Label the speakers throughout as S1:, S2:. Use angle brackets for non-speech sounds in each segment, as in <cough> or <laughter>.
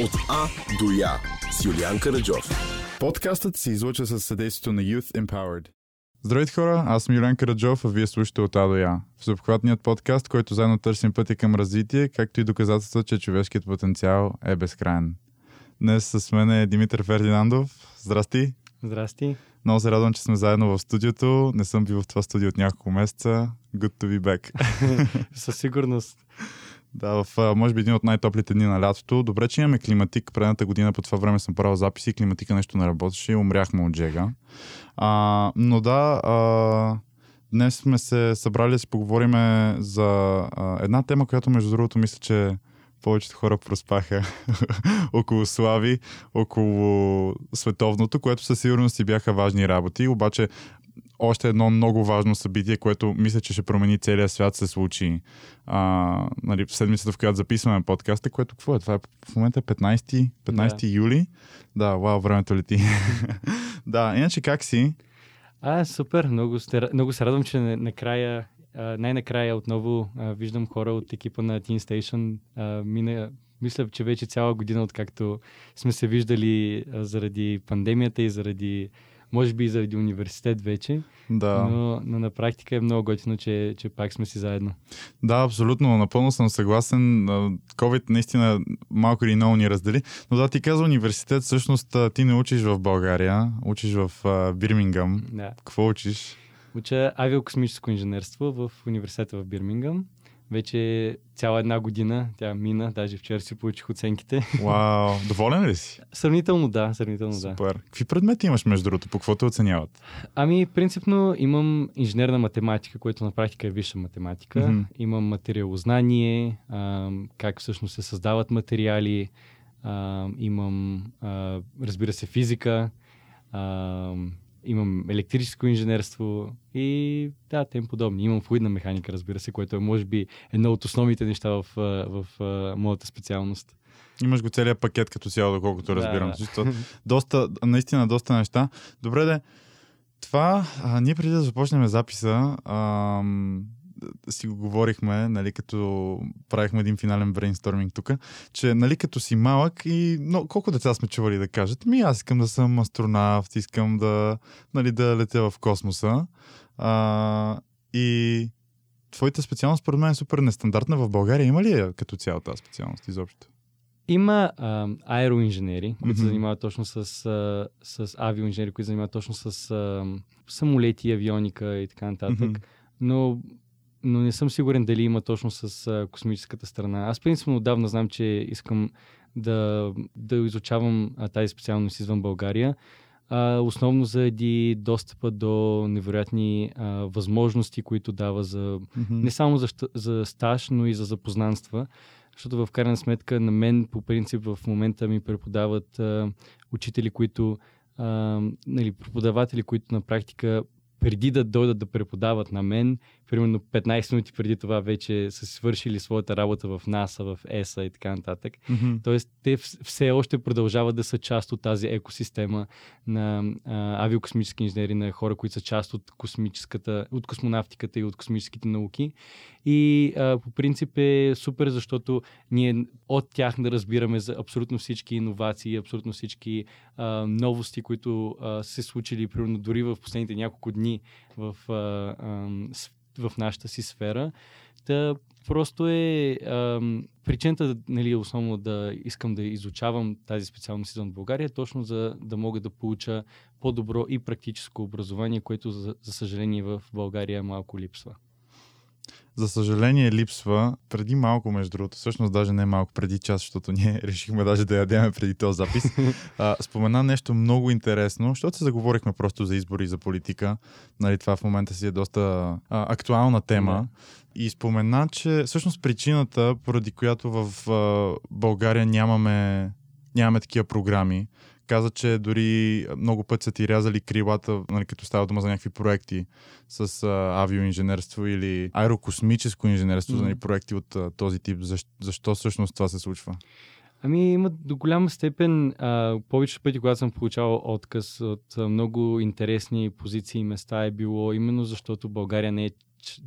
S1: От А до Я с Юлиан Караджов.
S2: Подкастът се излуча със съдействието на Youth Empowered. Здравейте хора, аз съм Юлиан Караджов, а вие слушате от А до Я. Всеобхватният подкаст, който заедно търсим пътя към развитие, както и доказателства, че човешкият потенциал е безкрайен. Днес с мен е Димитър Фердинандов. Здрасти!
S3: Здрасти!
S2: Много се радвам, че сме заедно в студиото. Не съм бил в това студио от няколко месеца. Good to be back. <laughs>
S3: Със сигурност.
S2: Да, в може би един от най-топлите дни на лятото. Добре, че имаме климатик. Предната година по това време съм правил записи. Климатика нещо не работеше и умряхме от джега. А, но да, а, днес сме се събрали да си поговорим за а, една тема, която между другото мисля, че повечето хора проспаха <laughs> около слави, около световното, което със сигурност си бяха важни работи. Обаче още едно много важно събитие, което мисля, че ще промени целия свят, се случи а, нали, в седмицата, в която записваме подкаста, което какво е? Това е в момента 15, 15 да. юли. Да, вау, времето лети. <laughs> да, иначе как си?
S3: А, супер, много, много се радвам, че накрая най-накрая отново а, виждам хора от екипа на Teen Station. А, мина, мисля, че вече цяла година, откакто сме се виждали а, заради пандемията и заради може би и заради университет вече,
S2: да.
S3: но, но на практика е много готино, че, че пак сме си заедно.
S2: Да, абсолютно, напълно съм съгласен. COVID наистина малко или много ни раздели, но да, ти каза университет, всъщност ти не учиш в България, учиш в Бирмингъм.
S3: Да.
S2: Какво учиш?
S3: Уча авиокосмическо инженерство в университета в Бирмингъм. Вече цяла една година тя мина, даже вчера си получих оценките.
S2: Вау, доволен ли си?
S3: Сравнително да, сравнително
S2: Супер. да. Супер. Какви предмети имаш между другото? По какво те оценяват?
S3: Ами, принципно имам инженерна математика, което на практика е висша математика. Mm-hmm. Имам материалознание, а, как всъщност се създават материали. А, имам, а, разбира се, физика. Имам електрическо инженерство и да, тем подобни. Имам флуидна механика, разбира се, което е може би едно от основните неща в, в, в моята специалност.
S2: Имаш го целият пакет като цяло, доколкото разбирам. Да, да. Доста, наистина доста неща. Добре, де. Това, а, ние преди да започнем записа, а, си го говорихме, нали, като правихме един финален брейнсторминг тук, че нали, като си малък и но, колко деца сме чували да кажат, ми аз искам да съм астронавт, искам да, нали, да летя в космоса. А, и твоята специалност, според мен, е супер нестандартна. В България има ли е като цяло тази специалност изобщо?
S3: Има а, аероинженери, които mm-hmm. се занимават точно с, а, с авиоинженери, които се занимават точно с а, самолети, авионика и така нататък. Mm-hmm. Но но не съм сигурен дали има точно с а, космическата страна. Аз принципно отдавна знам, че искам да, да изучавам а, тази специалност извън България. А, основно заради достъпа до невероятни а, възможности, които дава за mm-hmm. не само за, за стаж, но и за запознанства. Защото в крайна сметка на мен по принцип в момента ми преподават а, учители, които а, нали, преподаватели, които на практика преди да дойдат да преподават на мен, примерно 15 минути преди това вече са свършили своята работа в НАСА, в ЕСА и така нататък. Mm-hmm. Тоест, те все още продължават да са част от тази екосистема на а, авиокосмически инженери, на хора, които са част от космическата, от космонавтиката и от космическите науки. И а, по принцип е супер, защото ние от тях да разбираме за абсолютно всички иновации, абсолютно всички а, новости, които а, се случили, примерно дори в последните няколко дни в а, а, в нашата си сфера. Та просто е ам, причината, нали, основно да искам да изучавам тази специалност извън България, точно за да мога да получа по-добро и практическо образование, което за, за съжаление в България малко липсва
S2: за съжаление липсва преди малко, между другото, всъщност даже не малко преди час, защото ние <laughs> решихме даже да ядеме преди този запис. А, спомена нещо много интересно, защото се заговорихме просто за избори и за политика. Нали, това в момента си е доста а, актуална тема. И спомена, че всъщност причината, поради която в а, България нямаме, нямаме такива програми, каза, че дори много пъти са ти рязали крилата, нали, като става дума за някакви проекти с а, авиоинженерство или аерокосмическо инженерство, mm. нали, проекти от а, този тип. Защо, защо всъщност това се случва?
S3: Ами има до голяма степен а, повече пъти, когато съм получавал отказ от а, много интересни позиции и места е било именно защото България не е,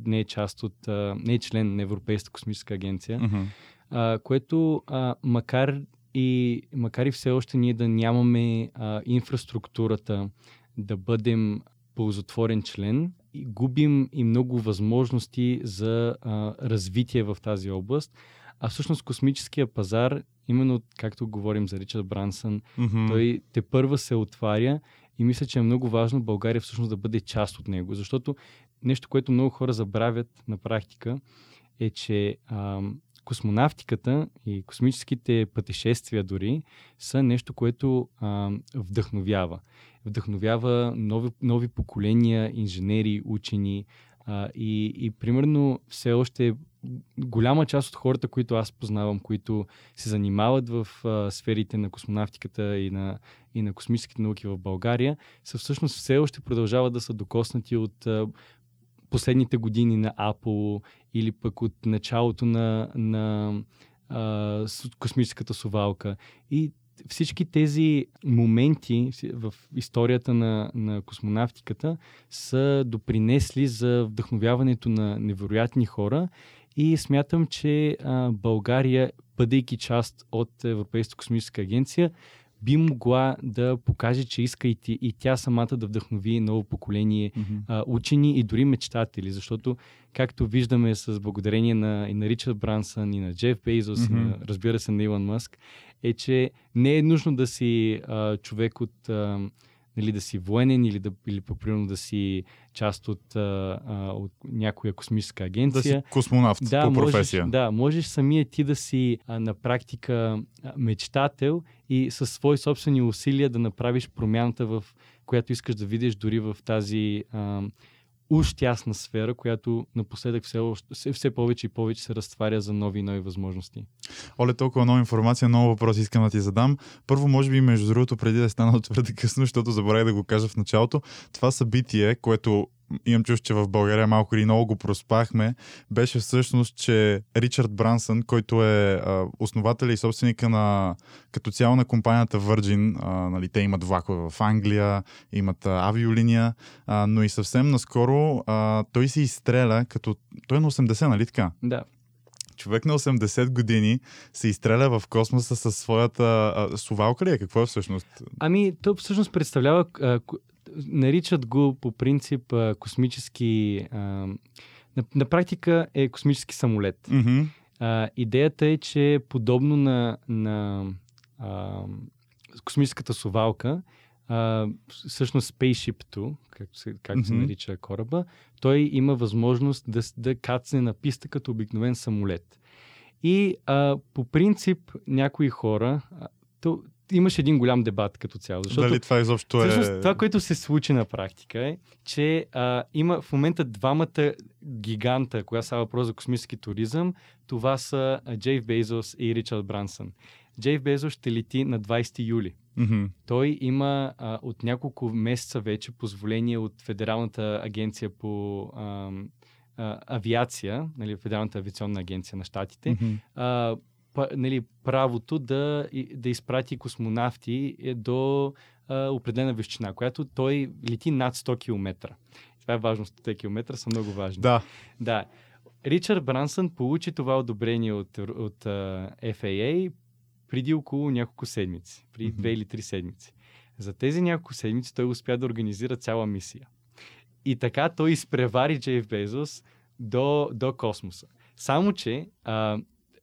S3: не е част от, а, не е член на Европейската космическа агенция, mm-hmm. а, което а, макар и макар и все още ние да нямаме а, инфраструктурата да бъдем ползотворен член, и губим и много възможности за а, развитие в тази област. А всъщност космическия пазар, именно както говорим за Ричард Брансън,
S2: Мгм.
S3: той те първа се отваря и мисля, че е много важно България всъщност да бъде част от него. Защото нещо, което много хора забравят на практика, е, че ам, космонавтиката и космическите пътешествия дори са нещо, което ам, вдъхновява. Вдъхновява нови, нови поколения инженери, учени а, и, и примерно все още голяма част от хората, които аз познавам, които се занимават в а, сферите на космонавтиката и на, и на космическите науки в България, са всъщност все още продължават да са докоснати от а, последните години на Apple или пък от началото на, на а, космическата совалка. И всички тези моменти в историята на, на космонавтиката са допринесли за вдъхновяването на невероятни хора и смятам, че а, България, бъдейки част от Европейската космическа агенция, би могла да покаже, че иска и, ти, и тя самата да вдъхнови ново поколение
S2: Мгм.
S3: а, учени и дори мечтатели, защото както виждаме с благодарение на, и на Ричард Брансън, и на Джеф Бейзос, и
S2: Мгм.
S3: на, разбира се на Илон Мъск, е, че не е нужно да си а, човек от, а, нали, да си военен или, да, или пък примерно да си част от, а, от някоя космическа
S2: Да
S3: агенция.
S2: си космонавт по професия.
S3: Можеш, да, можеш самия ти да си а, на практика мечтател и със свои собствени усилия да направиш промяната, в която искаш да видиш дори в тази а, уж тясна сфера, която напоследък все, още- все, повече и повече се разтваря за нови и нови възможности.
S2: Оле, толкова много информация, много въпроси искам да ти задам. Първо, може би, между другото, преди да станало <laughs> твърде късно, защото забравих да го кажа в началото, това събитие, което имам чувство, че в България малко или много го проспахме, беше всъщност, че Ричард Брансън, който е основател и собственика на като цяло на компанията Virgin, а, нали, те имат влакове в Англия, имат а, авиолиния, а, но и съвсем наскоро а, той се изстреля, като той е на 80, нали така?
S3: Да,
S2: човек на 80 години се изстреля в космоса със своята а, сувалка ли е? Какво е всъщност?
S3: Ами, то всъщност представлява, а, наричат го по принцип а, космически, а, на, на практика е космически самолет.
S2: Мгм.
S3: А, идеята е, че подобно на, на а, космическата совалка, а, всъщност Spaceship 2, както се, както се
S2: Мгм.
S3: нарича кораба, той има възможност да, да кацне на писта като обикновен самолет. И а, по принцип някои хора, то, имаше един голям дебат като цяло, защото
S2: Дали това изобщо е...
S3: Всъщност, това, което се случи на практика е, че а, има в момента двамата гиганта, когато става въпрос за космически туризъм, това са а, Джейф Бейзос и Ричард Брансън. Джейф Бейзос ще лети на 20 юли.
S2: Мгм.
S3: Той има а, от няколко месеца вече позволение от Федералната агенция по ам, а, авиация, нали, Федералната авиационна агенция на щатите, а, па, нали, правото да, да изпрати космонавти е до а, определена височина, която той лети над 100 км. Това е важно, 100 км са много важни.
S2: Да.
S3: Да. Ричард Брансън получи това одобрение от, от а, FAA преди около няколко седмици, преди
S2: Мгм.
S3: две или три седмици. За тези няколко седмици той успя да организира цяла мисия. И така той изпревари Джейф Безос до, до космоса. Само, че а,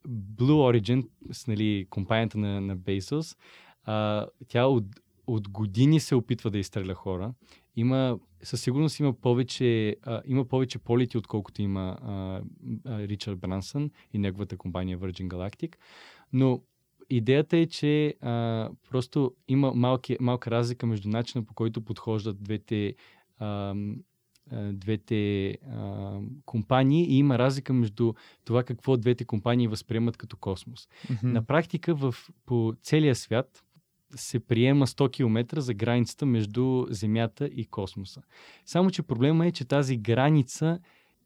S3: Blue Origin, с, нали, компанията на, на Bezos, а, тя от, от години се опитва да изстреля хора. Има, със сигурност има повече, а, има повече полети, отколкото има Ричард Брансън и неговата компания Virgin Galactic. Но идеята е, че а, просто има малки, малка разлика между начина по който подхождат двете а, двете а, компании и има разлика между това какво двете компании възприемат като космос.
S2: Мгм.
S3: На практика в, по целия свят се приема 100 км за границата между Земята и космоса. Само, че проблема е, че тази граница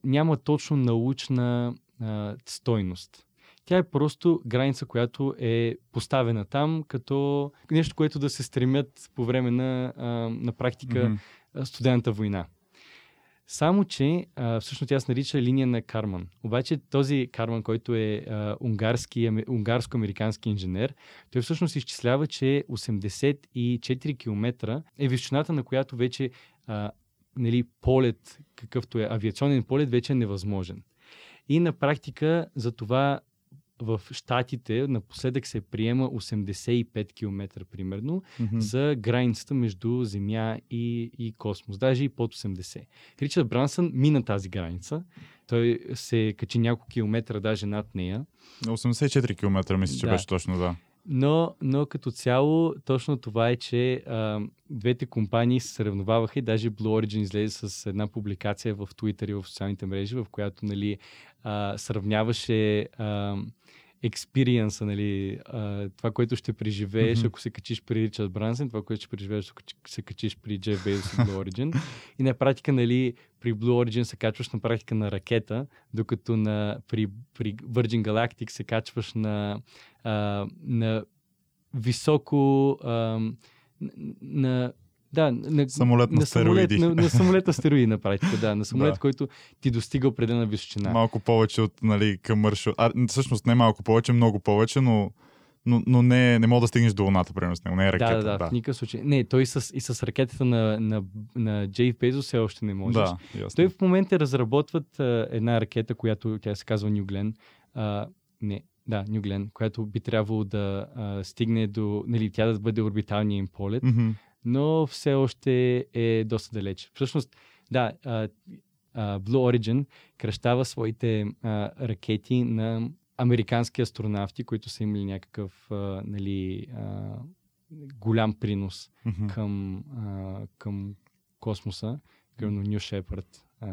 S3: няма точно научна а, стойност. Тя е просто граница, която е поставена там като нещо, което да се стремят по време на, а, на практика а, студената война. Само, че а, всъщност тя се нарича линия на Карман. Обаче този Карман, който е а, унгарски, ами, унгарско-американски инженер, той всъщност изчислява, че 84 км е височината, на която вече а, нали, полет, какъвто е авиационен полет, вече е невъзможен. И на практика за това в Штатите напоследък се приема 85 км примерно
S2: Мгм.
S3: за границата между Земя и, и космос, даже и под 80. Ричард Брансън мина тази граница. Той се качи няколко километра даже над нея.
S2: 84 км мисля, че
S3: Да.
S2: беше точно, да.
S3: Но, но като цяло, точно това е, че а, двете компании се съревноваваха и даже Blue Origin излезе с една публикация в Twitter и в социалните мрежи, в която нали, а, сравняваше а, експириенса, нали, а, това, което ще преживееш,
S2: Мгм.
S3: ако се качиш при Ричард Брансен, това, което ще преживееш, ако се качиш при Джеф Безос и Blue Origin. И на практика, нали, при Blue Origin се качваш на практика на ракета, докато на, при, при Virgin Galactic се качваш на, а, на високо а, на да, на,
S2: Самолет на
S3: самолет,
S2: стероиди.
S3: на, на самолет на стероиди на практика, да. На самолет,
S2: Да.
S3: който ти достига определена височина.
S2: Малко повече от нали, commercial. А, всъщност не малко повече, много повече, но, но, но не, не мога да стигнеш до луната, примерно с него. Не е ракета.
S3: да, да, да, в никакъв случай. Не, той и с, и с ракетата на, на, на Джейф Безос все още не можеш.
S2: да, ясно.
S3: Той в момента разработват а, една ракета, която тя се казва New Glenn. А, не, да, New Glenn, която би трябвало да а, стигне до, нали, тя да бъде орбиталния им полет,
S2: Мгм.
S3: Но все още е доста далеч. Всъщност, да, а, а, Blue Origin кръщава своите а, ракети на американски астронавти, които са имали някакъв а, нали, а, голям принос
S2: Мгм.
S3: към, а, към космоса, примерно Ню Шепард а,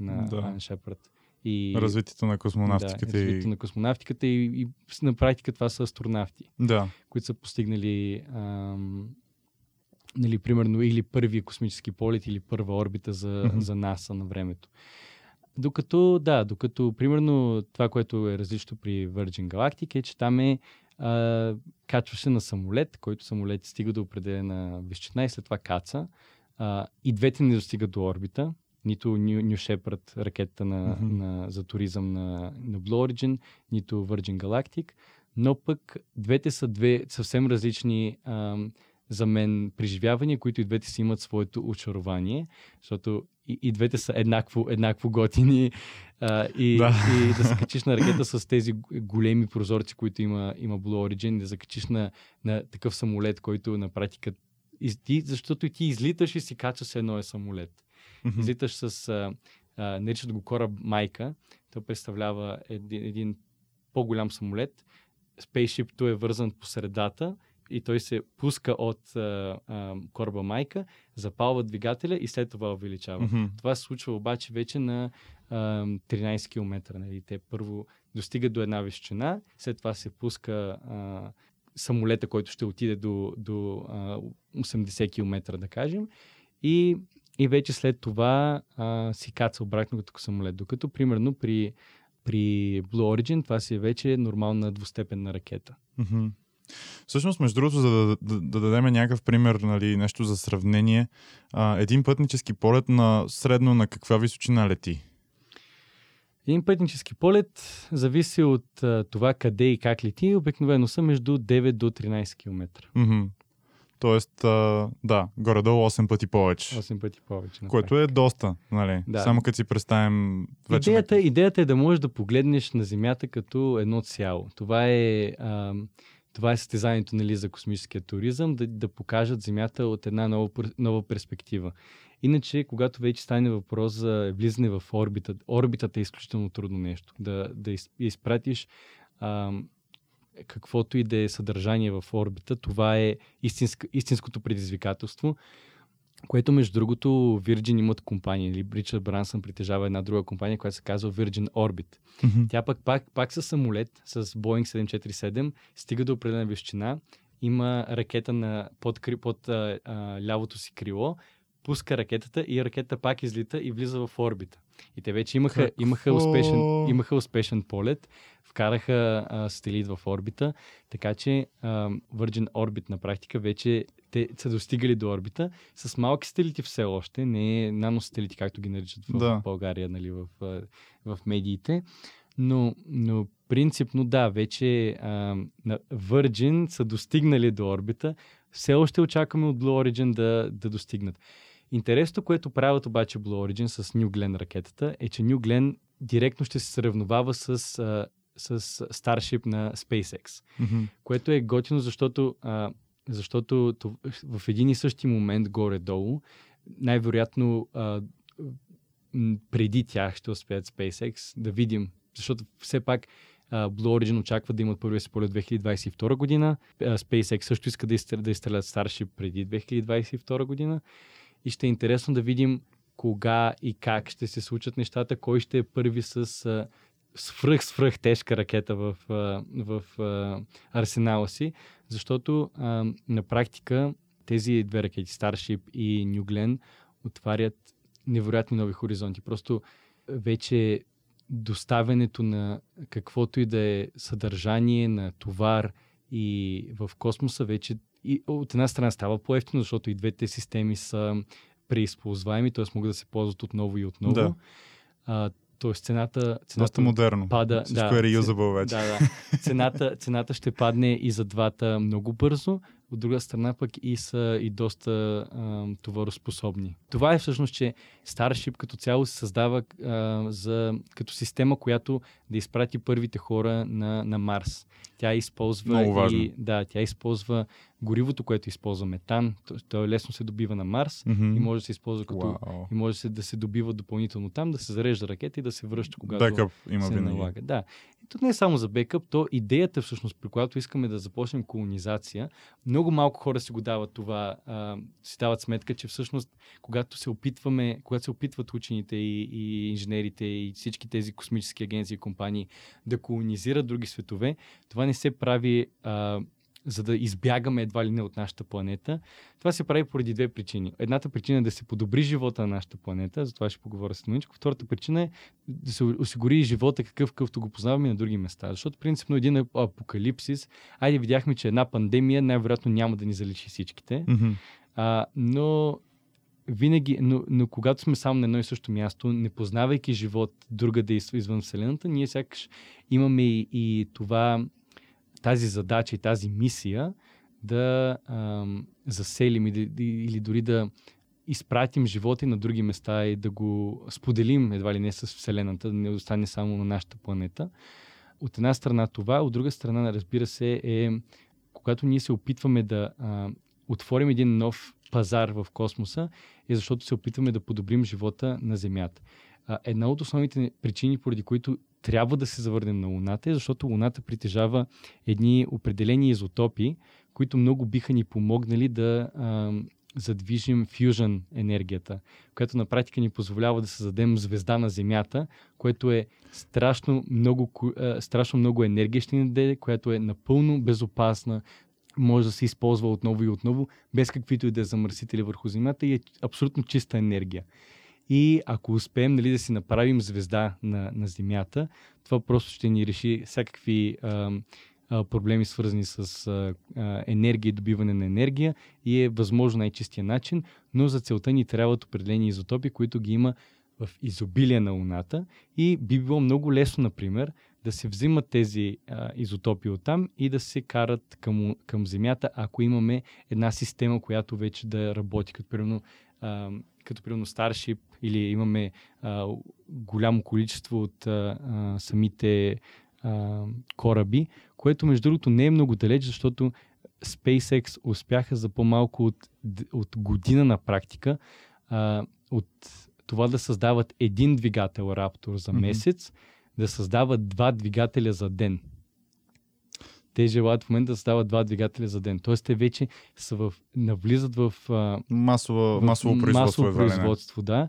S3: на
S2: Да.
S3: Ан Шепард. И,
S2: Развитието на космонавтиката.
S3: да, развитието
S2: и...
S3: на космонавтиката и, и на практика това са астронавти,
S2: Да.
S3: които са постигнали ам, нали, примерно или първия космически полет или първа орбита за,
S2: Мгм.
S3: за НАСА на времето. Докато, да, докато примерно това, което е различно при Virgin Galactic е, че там е а, качваше на самолет, който самолет стига до определена височина и след това каца. А, и двете не достигат до орбита. Нито New, New Shepard, ракетата на,
S2: Мгм.
S3: на, за туризъм на, на Blue Origin, нито Virgin Galactic. Но пък двете са две съвсем различни ам, за мен преживявания, които и двете си имат своето очарование, защото и, и двете са еднакво, еднакво готини а, и,
S2: Да.
S3: и да се качиш на ракета с тези големи прозорци, които има, има Blue Origin, да се качиш на, на такъв самолет, който на практика из, ти, защото и ти излиташ и си качваш с едно е самолет.
S2: Мгм.
S3: Излиташ с, а, а, наричат го кораб майка, той представлява един, един по-голям самолет, спейшипто е вързан по средата и той се пуска от а, а, кораба майка, запалва двигателя и след това увеличава.
S2: Мгм.
S3: Това се случва обаче вече на а, 13 км. Нали. Те първо достигат до една височина, след това се пуска а, самолета, който ще отиде до, до а, 80 км, да кажем, и, и вече след това а, си каца обратно като самолет. Докато, примерно, при, при Blue Origin това си е вече нормална двустепенна ракета.
S2: Мгм. Всъщност, между другото, за да, да, да дадем някакъв пример, нали, нещо за сравнение, а, един пътнически полет на средно на каква височина лети?
S3: Един пътнически полет зависи от а, това къде и как лети. Обикновено са между 9 до 13 км.
S2: Мгм. Тоест, а, да, горе-долу 8 пъти повече.
S3: 8 пъти повече. на
S2: Което е доста, нали?
S3: Да.
S2: Само като си представим вече...
S3: Идеята, идеята е да можеш да погледнеш на Земята като едно цяло. Това е, а, това е състезанието нали, за космическия туризъм, да, да покажат Земята от една нова, нова перспектива. Иначе, когато вече стане въпрос за влизане в орбита, орбитата е изключително трудно нещо. Да, да из, изпратиш а, каквото и да е съдържание в орбита, това е истинск, истинското предизвикателство, което между другото Virgin имат компания, или Ричард Брансън притежава една друга компания, която се казва Virgin Orbit.
S2: Мгм.
S3: Тя пък пак, пак със самолет, с Boeing 747, стига до определена височина, има ракета на, под, под а, а, лявото си крило, пуска ракетата и ракета пак излита и влиза в орбита. И те вече имаха, имаха, успешен, имаха успешен полет, вкараха а, сателит в орбита, така че а, Virgin Orbit на практика вече те са достигали до орбита с малки сателити все още, не наносателити, както ги наричат в,
S2: Да.
S3: България, нали, в, в медиите. Но, но принципно да, вече а, Virgin са достигнали до орбита. Все още очакваме от Blue Origin да, да достигнат. Интересното, което правят обаче Blue Origin с New Glenn ракетата, е, че New Glenn директно ще се сравновава с, а, с Starship на SpaceX.
S2: Мгм.
S3: Което е готино, защото, а, защото то- в един и същи момент горе-долу, най-вероятно а, преди тях ще успеят SpaceX да видим. Защото все пак а, Blue Origin очаква да имат първия си полет 2022 година. А, SpaceX също иска да, изстрелят, да изстрелят Starship преди 2022 година. И ще е интересно да видим кога и как ще се случат нещата, кой ще е първи с а, свръх, свръх тежка ракета в, в а, арсенала си, защото а, на практика тези две ракети, Starship и New Glenn, отварят невероятни нови хоризонти. Просто вече доставянето на каквото и да е съдържание на товар и в космоса вече и от една страна става по-ефтино, защото и двете системи са преизползваеми, т.е. могат да се ползват отново и отново.
S2: Да.
S3: А, т.е. цената, цената
S2: модерно.
S3: пада.
S2: Всичко
S3: да,
S2: е reusable вече.
S3: Да, да. Цената, цената ще падне и за двата много бързо, от друга страна пък и са и доста а, товароспособни. Това е всъщност, че Starship като цяло се създава а, за, като система, която да изпрати първите хора на, на Марс. Тя използва и да, тя използва горивото, което използва метан. То, лесно се добива на Марс
S2: Мгм.
S3: и може да се използва като
S2: Вау.
S3: и може да се, да се добива допълнително там, да се зарежда ракета и да се връща, когато
S2: Бекъп има
S3: се
S2: винаги.
S3: налага. Да. И тук не е само за бекъп, то идеята всъщност, при която искаме да започнем колонизация, много малко хора си го дават това, а, си дават сметка, че всъщност, когато се опитваме, когато се опитват учените и, и инженерите и всички тези космически агенции и компании да колонизират други светове, това не се прави а, за да избягаме едва ли не от нашата планета. Това се прави поради две причини. Едната причина е да се подобри живота на нашата планета, за това ще поговоря с Ноничко. Втората причина е да се осигури живота какъв, какъвто го познаваме на други места. Защото принципно един апокалипсис, айде видяхме, че една пандемия най-вероятно няма да ни заличи всичките,
S2: Мгм.
S3: а, но винаги, но, но когато сме само на едно и също място, не познавайки живот другаде из- извън Вселената, ние сякаш имаме и, и това, тази задача и тази мисия да ам, заселим или, дори да изпратим живота и на други места и да го споделим едва ли не с Вселената, да не остане само на нашата планета. От една страна това, от друга страна, разбира се, е когато ние се опитваме да а, отворим един нов пазар в космоса, е защото се опитваме да подобрим живота на Земята. А, една от основните причини, поради които трябва да се завърнем на Луната, е защото Луната притежава едни определени изотопи, които много биха ни помогнали да а, задвижим фюжън енергията, която на практика ни позволява да създадем звезда на Земята, което е страшно много, страшно много енергия ще ни даде, която е напълно безопасна, може да се използва отново и отново, без каквито и да е замърсители върху Земята и е абсолютно чиста енергия. И ако успеем нали, да си направим звезда на, на Земята, това просто ще ни реши всякакви а, а, проблеми, свързани с а, а, енергия и добиване на енергия и е възможно най-чистия начин, но за целта ни трябват определени изотопи, които ги има в изобилие на Луната. И би било много лесно, например, да се взимат тези а, изотопи оттам и да се карат към, към Земята, ако имаме една система, която вече да работи, като примерно, като примерно Starship или имаме а, голямо количество от а, а, самите а, кораби, което между другото не е много далеч, защото SpaceX успяха за по-малко от, от година на практика а, от това да създават един двигател Raptor за месец, да създават два двигателя за ден. Те желаят в момента да създават два двигателя за ден. Тоест те вече са в, навлизат в,
S2: Масово,
S3: в
S2: масово производство.
S3: масово
S2: ли не.
S3: производство, да,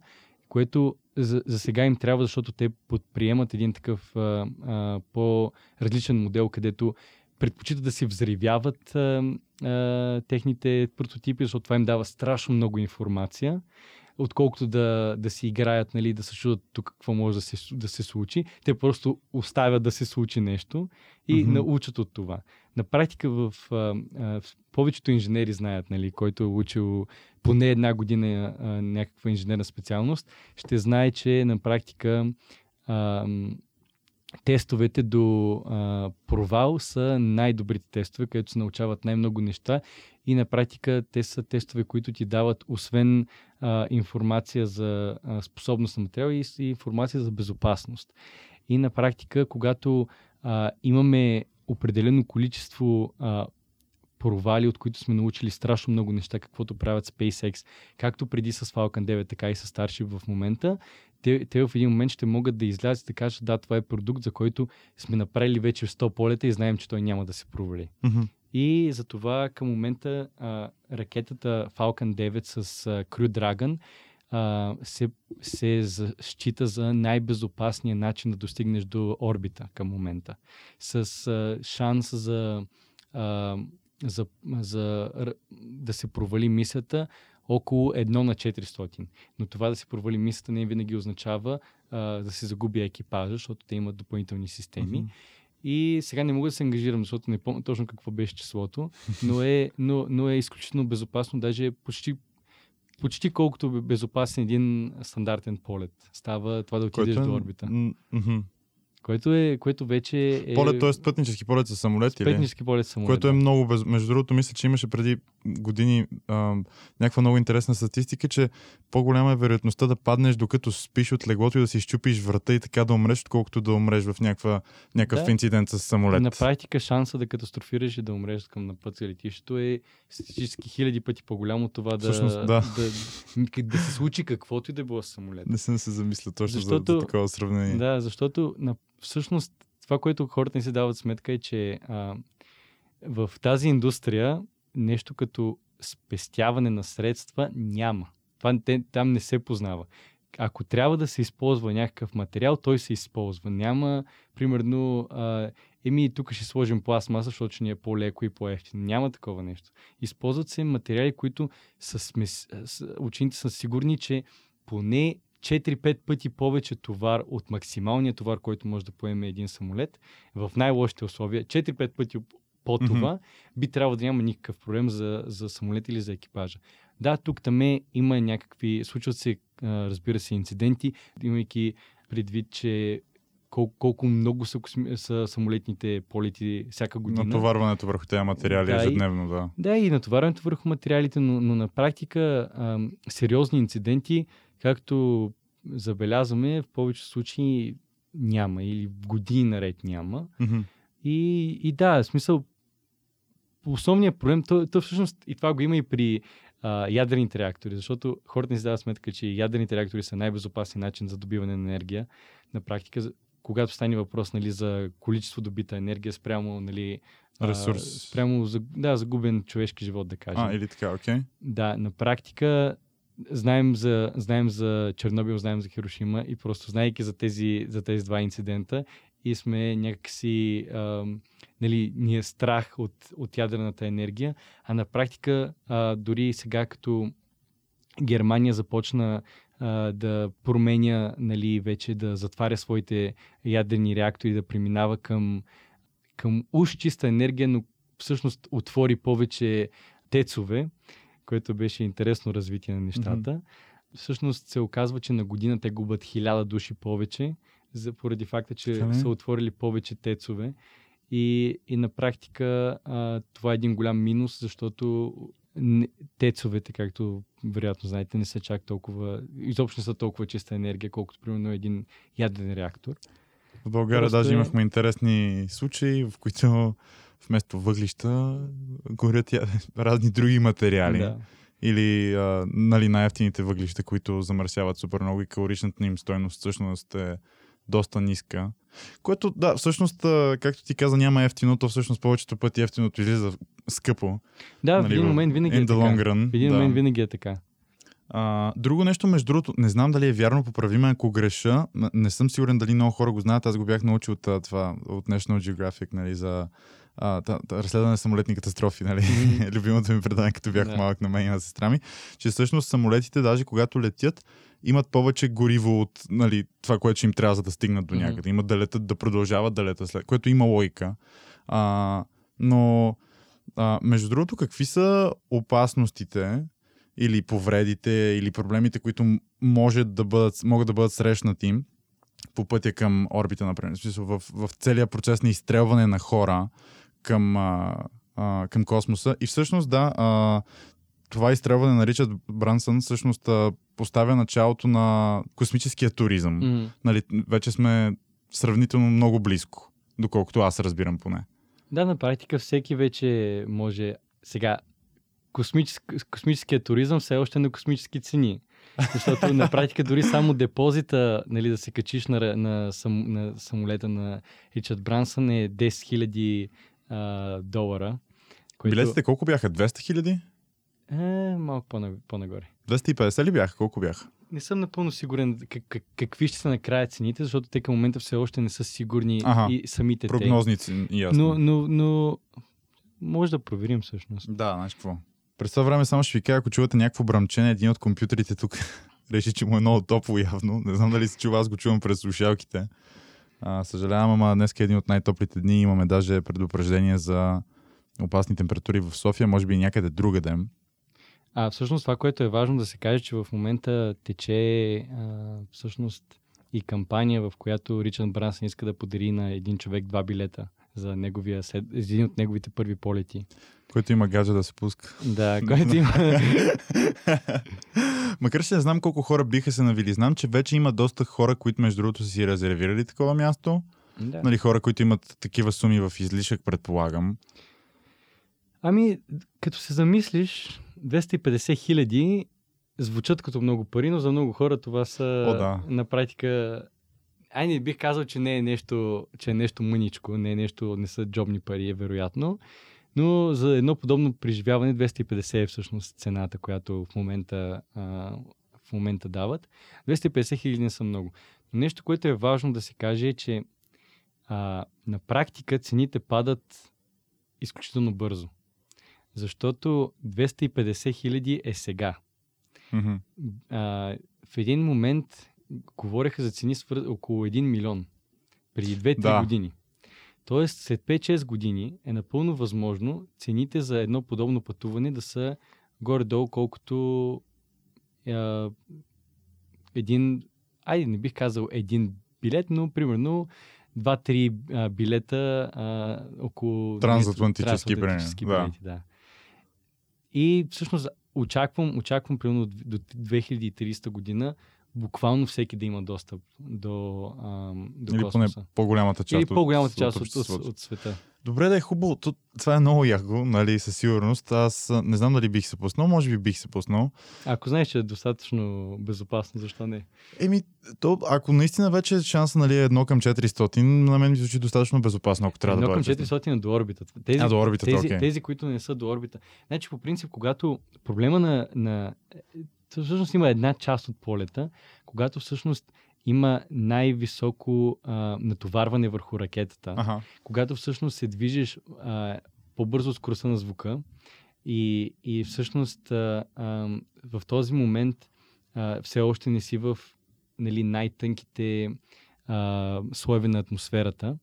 S3: което за, за сега им трябва, защото те подприемат един такъв а, а, по-различен модел, където предпочитат да си взривяват а, а, техните прототипи, защото това им дава страшно много информация. Отколкото да, да си играят, нали, да се чудат тук какво може да се, да се случи. Те просто оставят да се случи нещо и
S2: Мгм.
S3: научат от това. На практика в, а, а, в повечето инженери знаят, нали, който е учил поне една година а, някаква инженерна специалност, ще знае, че на практика а, тестовете до а, провал са най-добрите тестове, където се научават най-много неща и на практика те са тестове, които ти дават освен а, информация за а, способност на материал и, и информация за безопасност. И на практика, когато а, имаме определено количество а, провали, от които сме научили страшно много неща, каквото правят SpaceX, както преди с Falcon 9, така и с Starship в момента, те, те в един момент ще могат да излязат и да кажат, да, това е продукт, за който сме направили вече 100 полета и знаем, че той няма да се провали.
S2: Мгм.
S3: И затова към момента а, ракетата Falcon 9 с а, Crew Dragon а, се, се за- счита за най-безопасния начин да достигнеш до орбита към момента. С а, шанс за, а, за, за да се провали мисията около 1 на 400. Но това да се провали мисията не винаги означава а, да се загуби екипажа, защото те имат допълнителни системи.
S2: Мгм.
S3: И сега не мога да се ангажирам, защото не помня точно какво беше числото, но е, но, но е изключително безопасно, даже почти, почти колкото бе- безопасен един стандартен полет. Става това да отидеш
S2: Който е-
S3: до орбита.
S2: Мгм.
S3: Което, е, което вече е...
S2: Полет, т.е. пътнически полет с самолет?
S3: Пътнически полет самолет.
S2: Което е
S3: да.
S2: много без... Между другото, мисля, че имаше преди години а, някаква много интересна статистика, че по-голяма е вероятността да паднеш докато спиш от леглото и да си изчупиш врата и така да умреш, отколкото да умреш в някаква, някакъв
S3: Да.
S2: инцидент с самолет.
S3: На практика шанса да катастрофираш и да умреш към на път за летището е статистически хиляди пъти по-голямо това да,
S2: Всъщност, да.
S3: да, да, <laughs> да се случи каквото и да било с самолет.
S2: Не съм се замисля точно за,
S3: Защото-
S2: за такова сравнение.
S3: Да, защото на, всъщност това, което хората не си дават сметка е, че а, в тази индустрия нещо като спестяване на средства няма. Това там не се познава. Ако трябва да се използва някакъв материал, той се използва. Няма, примерно, а, еми тук ще сложим пластмаса, защото ще ни е по-леко и по-ефтино. Няма такова нещо. Използват се материали, които са, сме, с- с- учените са сигурни, че поне 4-5 пъти повече товар от максималния товар, който може да поеме един самолет, в най-лошите условия, 4-5 пъти по това, би трябвало да няма никакъв проблем за, за самолет или за екипажа. Да, тук таме има някакви, случват се, а, разбира се, инциденти, имайки предвид, че колко, колко много са, са самолетните полети всяка година.
S2: Натоварването върху тези материали
S3: Да, и-
S2: ежедневно, да.
S3: Да, и натоварването върху материалите, но, но на практика ам, сериозни инциденти, както забелязваме, в повечето случаи няма или години наред няма.
S2: Мгм.
S3: И, и да, в смисъл, основният проблем, то, то всъщност и това го има и при а, ядрените реактори, защото хората не си дават сметка, че ядрените реактори са най-безопасен начин за добиване на енергия. На практика, когато стане въпрос нали, за количество добита енергия спрямо нали, а,
S2: Ресурс.
S3: спрямо за, да, загубен човешки живот, да кажем.
S2: А, или така, окей.
S3: Да, на практика знаем за, знаем за Чернобил, знаем за Хирошима и просто знаейки за тези, за тези два инцидента и сме някакси, ам, нали, ни е страх от, от ядрената енергия, а на практика а, дори сега като Германия започна а, да променя, нали, вече да затваря своите ядрени реактори, да преминава към, към уж чиста енергия, но всъщност отвори повече тецове, което беше интересно развитие на нещата. Mm-hmm. Всъщност се оказва, че на година те губят хиляда души повече, за, поради факта, че
S2: Така ли?
S3: са отворили повече тецове. И, и на практика а, това е един голям минус, защото не- тецовете, както вероятно знаете, не са чак толкова, изобщо не са толкова чиста енергия, колкото примерно един ядрен реактор.
S2: В България
S3: Просто
S2: даже имахме интересни случаи, в които вместо въглища горят я- <laughs> разни други материали.
S3: Да.
S2: Или а, нали, най-ефтините въглища, които замърсяват супер много и калоричната им стойност всъщност е доста ниска. Което, да, всъщност, както ти каза, няма ефтино, то всъщност повечето пъти ефтиното излиза скъпо.
S3: Да, в
S2: нали,
S3: един момент винаги е така.
S2: run.
S3: В един
S2: да.
S3: момент винаги е така.
S2: А, друго нещо, между другото, не знам дали е вярно, поправиме ако греша. Не съм сигурен дали много хора го знаят. Аз го бях научил от това, от National Geographic, нали, за а, та, та, разследване на самолетни катастрофи, нали? <laughs> Любимото ми предание, като бях
S3: Да.
S2: малък на мен и на сестра ми, че всъщност самолетите, даже когато летят, имат повече гориво от нали, това, което ще им трябва за да стигнат до някъде. Имат да летат, да продължават да летат след, което има логика. А, но, а, между другото, какви са опасностите или повредите, или проблемите, които може да бъдат, могат да бъдат срещнати по пътя към орбита, например. В, в целия процес на изстрелване на хора към, а, а, към космоса. И всъщност, да, а, това изстрелване на Ричард Брансън всъщност поставя началото на космическия туризъм.
S3: Мгм.
S2: Нали, вече сме сравнително много близко, доколкото аз разбирам поне.
S3: Да, на практика всеки вече може. Сега, космическ, космическия туризъм все още е на космически цени. Защото на практика дори само депозита, нали, да се качиш на, на, сам, на самолета на Ричард Брансън е 10 000 а, долара. Което
S2: Билетите колко бяха? 200 хиляди?
S3: Е малко по- по-нагоре.
S2: 250 ли бяха? Колко бяха?
S3: Не съм напълно сигурен как, как, какви ще са накрая цените, защото те към момента все още не са сигурни
S2: Аха.
S3: и самите те.
S2: Прогнозници, ясно.
S3: Но, но, но може да проверим всъщност.
S2: Да, знаеш какво? През това време само ще ви кажа, ако чувате някакво бръмчене, един от компютрите тук <laughs> реши, че му е много топло явно. Не знам дали се чува, аз го чувам през слушалките. А, съжалявам, ама днес е един от най-топлите дни. Имаме даже предупреждение за опасни температури в София, може би някъде другаде.
S3: А всъщност това, което е важно да се каже, че в момента тече а, всъщност и кампания, в която Ричард Брансън иска да подари на един човек два билета за неговия, след- един от неговите първи полети.
S2: Който има гадже да се пуска.
S3: Да, който има... <laughs>
S2: Макар че не знам колко хора биха се навили. Знам, че вече има доста хора, които между другото са си резервирали такова място.
S3: да.
S2: Нали, хора, които имат такива суми в излишък, предполагам.
S3: Ами, като се замислиш, 250 хиляди звучат като много пари, но за много хора това са
S2: О, да.
S3: на практика... Ай, не бих казал, че не е нещо, че е нещо мъничко, не е нещо, не са джобни пари, е вероятно. Но за едно подобно преживяване 250 е всъщност цената, която в момента, а, в момента дават. 250 хиляди не са много. Но нещо, което е важно да се каже е, че а, на практика цените падат изключително бързо. Защото 250 хиляди е сега.
S2: Мгм.
S3: А, в един момент говореха за цени свър... около 1 милион. Преди 2-3
S2: Да.
S3: години. Тоест, след 5-6 години е напълно възможно цените за едно подобно пътуване да са горе-долу колкото а, един, айде не бих казал един билет, но примерно 2-3 а, билета а, около...
S2: Трансатлантически,
S3: трансатлантически
S2: примерно, да.
S3: билети, да. И всъщност очаквам, очаквам примерно до 2030 година буквално всеки да има достъп до, ам, до
S2: Или поне
S3: космоса.
S2: по-голямата част
S3: Или по-голямата
S2: от,
S3: част
S2: от,
S3: от, от, света.
S2: Добре да е хубаво. То- Това е много яко, нали, със сигурност. Аз а, не знам дали бих се пуснал, може би бих се пуснал.
S3: Ако знаеш, че е достатъчно безопасно, защо не?
S2: Еми, то, ако наистина вече шанса нали, е едно към 400, на мен ми звучи достатъчно безопасно, ако трябва
S3: Едно
S2: да
S3: към
S2: бъде. честен.
S3: 400 е до орбитата. Тези,
S2: А, до орбитата,
S3: тези,
S2: окей.
S3: тези, които не са до орбита. Значи, по принцип, когато проблема на, на... Всъщност има една част от полета, когато всъщност има най-високо а, натоварване върху ракетата.
S2: Аха.
S3: когато всъщност се движиш а, по-бързо от скоростта на звука и, и всъщност а, а, в този момент а, все още не си в нали, най-тънките а, слоеве на атмосферата,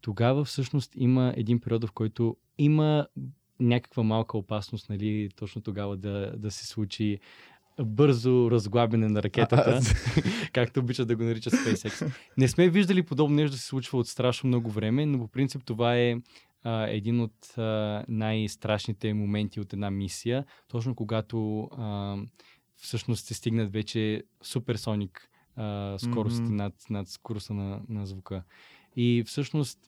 S3: тогава всъщност има един период, в който има някаква малка опасност, нали, точно тогава да, да се случи бързо разглабяне на ракетата, <laughs> както обичат да го наричат SpaceX. Не сме виждали подобно нещо да се случва от страшно много време, но по принцип това е а, един от а, най-страшните моменти от една мисия, точно когато а, всъщност се стигнат вече суперсоник а, скорости
S2: Мгм.
S3: над, над скоростта на, на звука. И всъщност,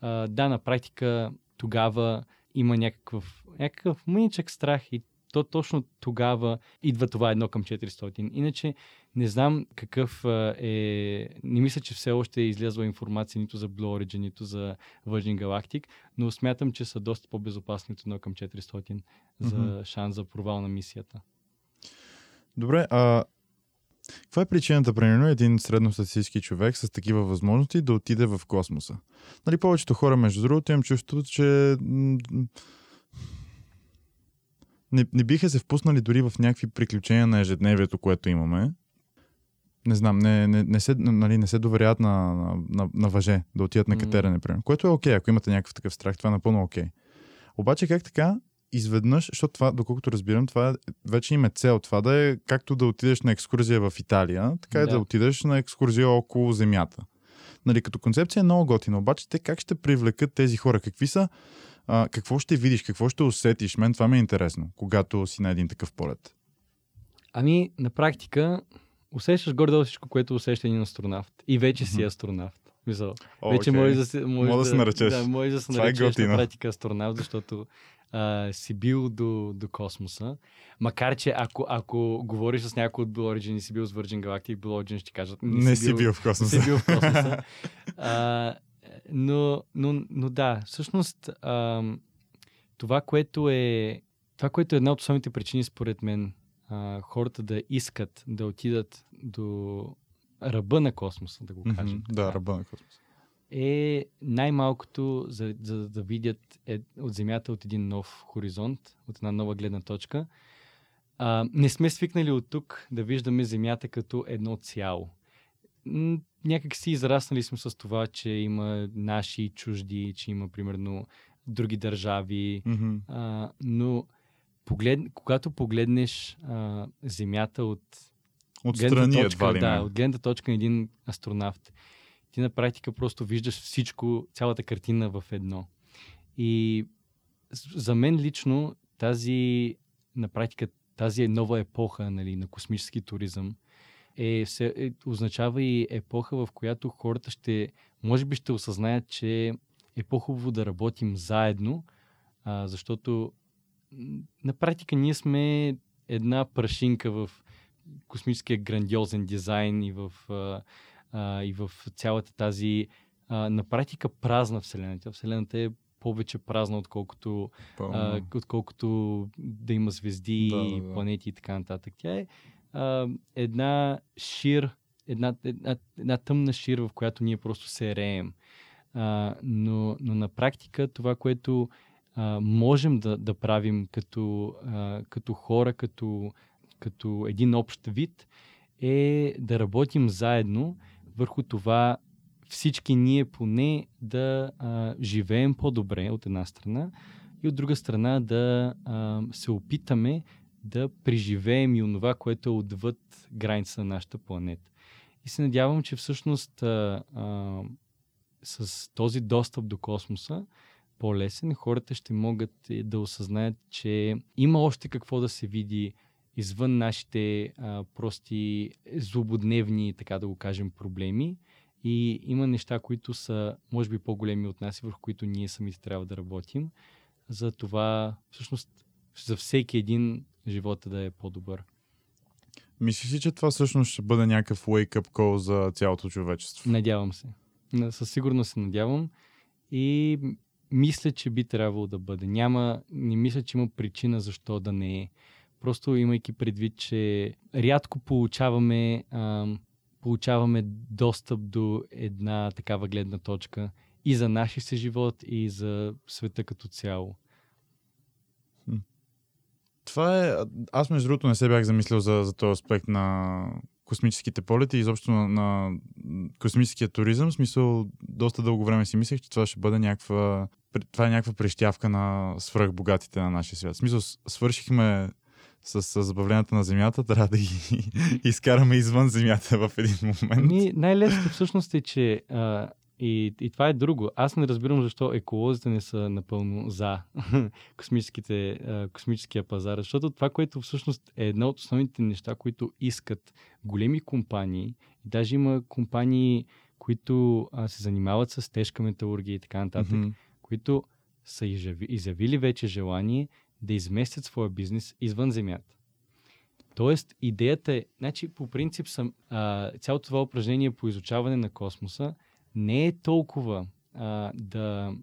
S3: а, да, на практика тогава има някакъв, някакъв мъничък страх и то точно тогава идва това едно към 400. Иначе не знам какъв е... Не мисля, че все още е излязла информация нито за Blue Origin, нито за Virgin Galactic, но смятам, че са доста по-безопасни от едно към 400 за
S2: Мгм.
S3: шанс за провал на мисията.
S2: Добре, а, Каква е причината, примерно, един средностатистически човек с такива възможности да отиде в космоса? Нали, повечето хора, между другото, имам чувството, че не, не биха се впуснали дори в някакви приключения на ежедневието, което имаме. Не знам, не, не, не, се, нали, не се доверяват на, на, на, на въже да отидат на катерене, примерно. Което е окей, okay, ако имате някакъв такъв страх, това е напълно окей. Okay. Обаче как така изведнъж, защото това, доколкото разбирам, това вече има цел. Това да е както да отидеш на екскурзия в Италия, така да. е да отидеш на екскурзия около Земята. Нали, като концепция е много готина, обаче те как ще привлекат тези хора? Какви са а, какво ще видиш, какво ще усетиш? Мен това ми е интересно, когато си на един такъв полет.
S3: Ами, на практика, усещаш горе всичко, което усеща един астронавт. И вече си астронавт. Мисъл,
S2: okay.
S3: вече може да се, може
S2: да, да се наречеш.
S3: Да, може да се това е наречеш е на практика астронавт, защото а, си бил до, до космоса. Макар, че ако, ако говориш с някой от Blue Origin и си бил с Virgin Galactic, Blue Origin ще кажат
S2: не, не си, бил, бил в космоса.
S3: Не си бил в космоса. <laughs> а, но, но, но да, всъщност а, това, което е това, което е една от основните причини, според мен, а, хората да искат да отидат до ръба на космоса, да го кажем.
S2: Mm-hmm, да, ръба на космоса.
S3: Е най-малкото за, за да видят е, от Земята от един нов хоризонт, от една нова гледна точка. А, не сме свикнали от тук да виждаме Земята като едно цяло някак си израснали сме с това, че има наши чужди, че има примерно други държави,
S2: mm-hmm.
S3: а, но поглед, когато погледнеш а, Земята от
S2: Отстрани едва ли
S3: Да, от гледната точка на един астронавт, ти на практика просто виждаш всичко, цялата картина в едно. И за мен лично тази, на практика, тази е нова епоха нали, на космически туризъм е, се, е, означава и епоха, в която хората ще, може би ще осъзнаят, че е по-хубаво да работим заедно, а, защото на практика ние сме една прашинка в космическия грандиозен дизайн и в, а, а, и в цялата тази а, на практика празна Вселена. Тя Вселената е повече празна, отколкото, а, отколкото да има звезди, да, да, да. планети и така нататък. Тя е а, една шир, една, една, една тъмна шир, в която ние просто се реем. А, но, но на практика това, което а, можем да, да правим като, а, като хора, като, като един общ вид, е да работим заедно върху това всички ние поне да а, живеем по-добре от една страна и от друга страна да а, се опитаме да преживеем и онова, което е отвъд граница на нашата планета. И се надявам, че всъщност а, а, с този достъп до космоса, по-лесен, хората ще могат да осъзнаят, че има още какво да се види извън нашите а, прости злободневни, така да го кажем, проблеми. И има неща, които са, може би, по-големи от нас и върху които ние самите трябва да работим. За това, всъщност, за всеки един живота да е по-добър.
S2: Мислиш ли, че това всъщност ще бъде някакъв wake-up call за цялото човечество?
S3: Надявам се. Със сигурност се надявам и мисля, че би трябвало да бъде. Няма, не мисля, че има причина защо да не е. Просто имайки предвид, че рядко получаваме, а, получаваме достъп до една такава гледна точка и за нашия си живот, и за света като цяло.
S2: Това е... Аз между другото не се бях замислил за, за този аспект на космическите полети и изобщо на, на космическия туризъм. В смисъл, доста дълго време си мислех, че това ще бъде някаква... Това е някаква прищявка на свръхбогатите на нашия свят. В смисъл, свършихме с, с забавленията на Земята, трябва да ги <laughs> изкараме извън Земята в един момент.
S3: Ми, най-лесното всъщност е, че а, и, и това е друго. Аз не разбирам защо еколозите не са напълно за <laughs> космическите, космическия пазар, защото това, което всъщност е едно от основните неща, които искат големи компании, и даже има компании, които а, се занимават с тежка металургия и така нататък, mm-hmm. които са изявили вече желание да изместят своя бизнес извън Земята. Тоест, идеята е, значи по принцип съм, а, цялото това упражнение по изучаване на космоса не е толкова а, да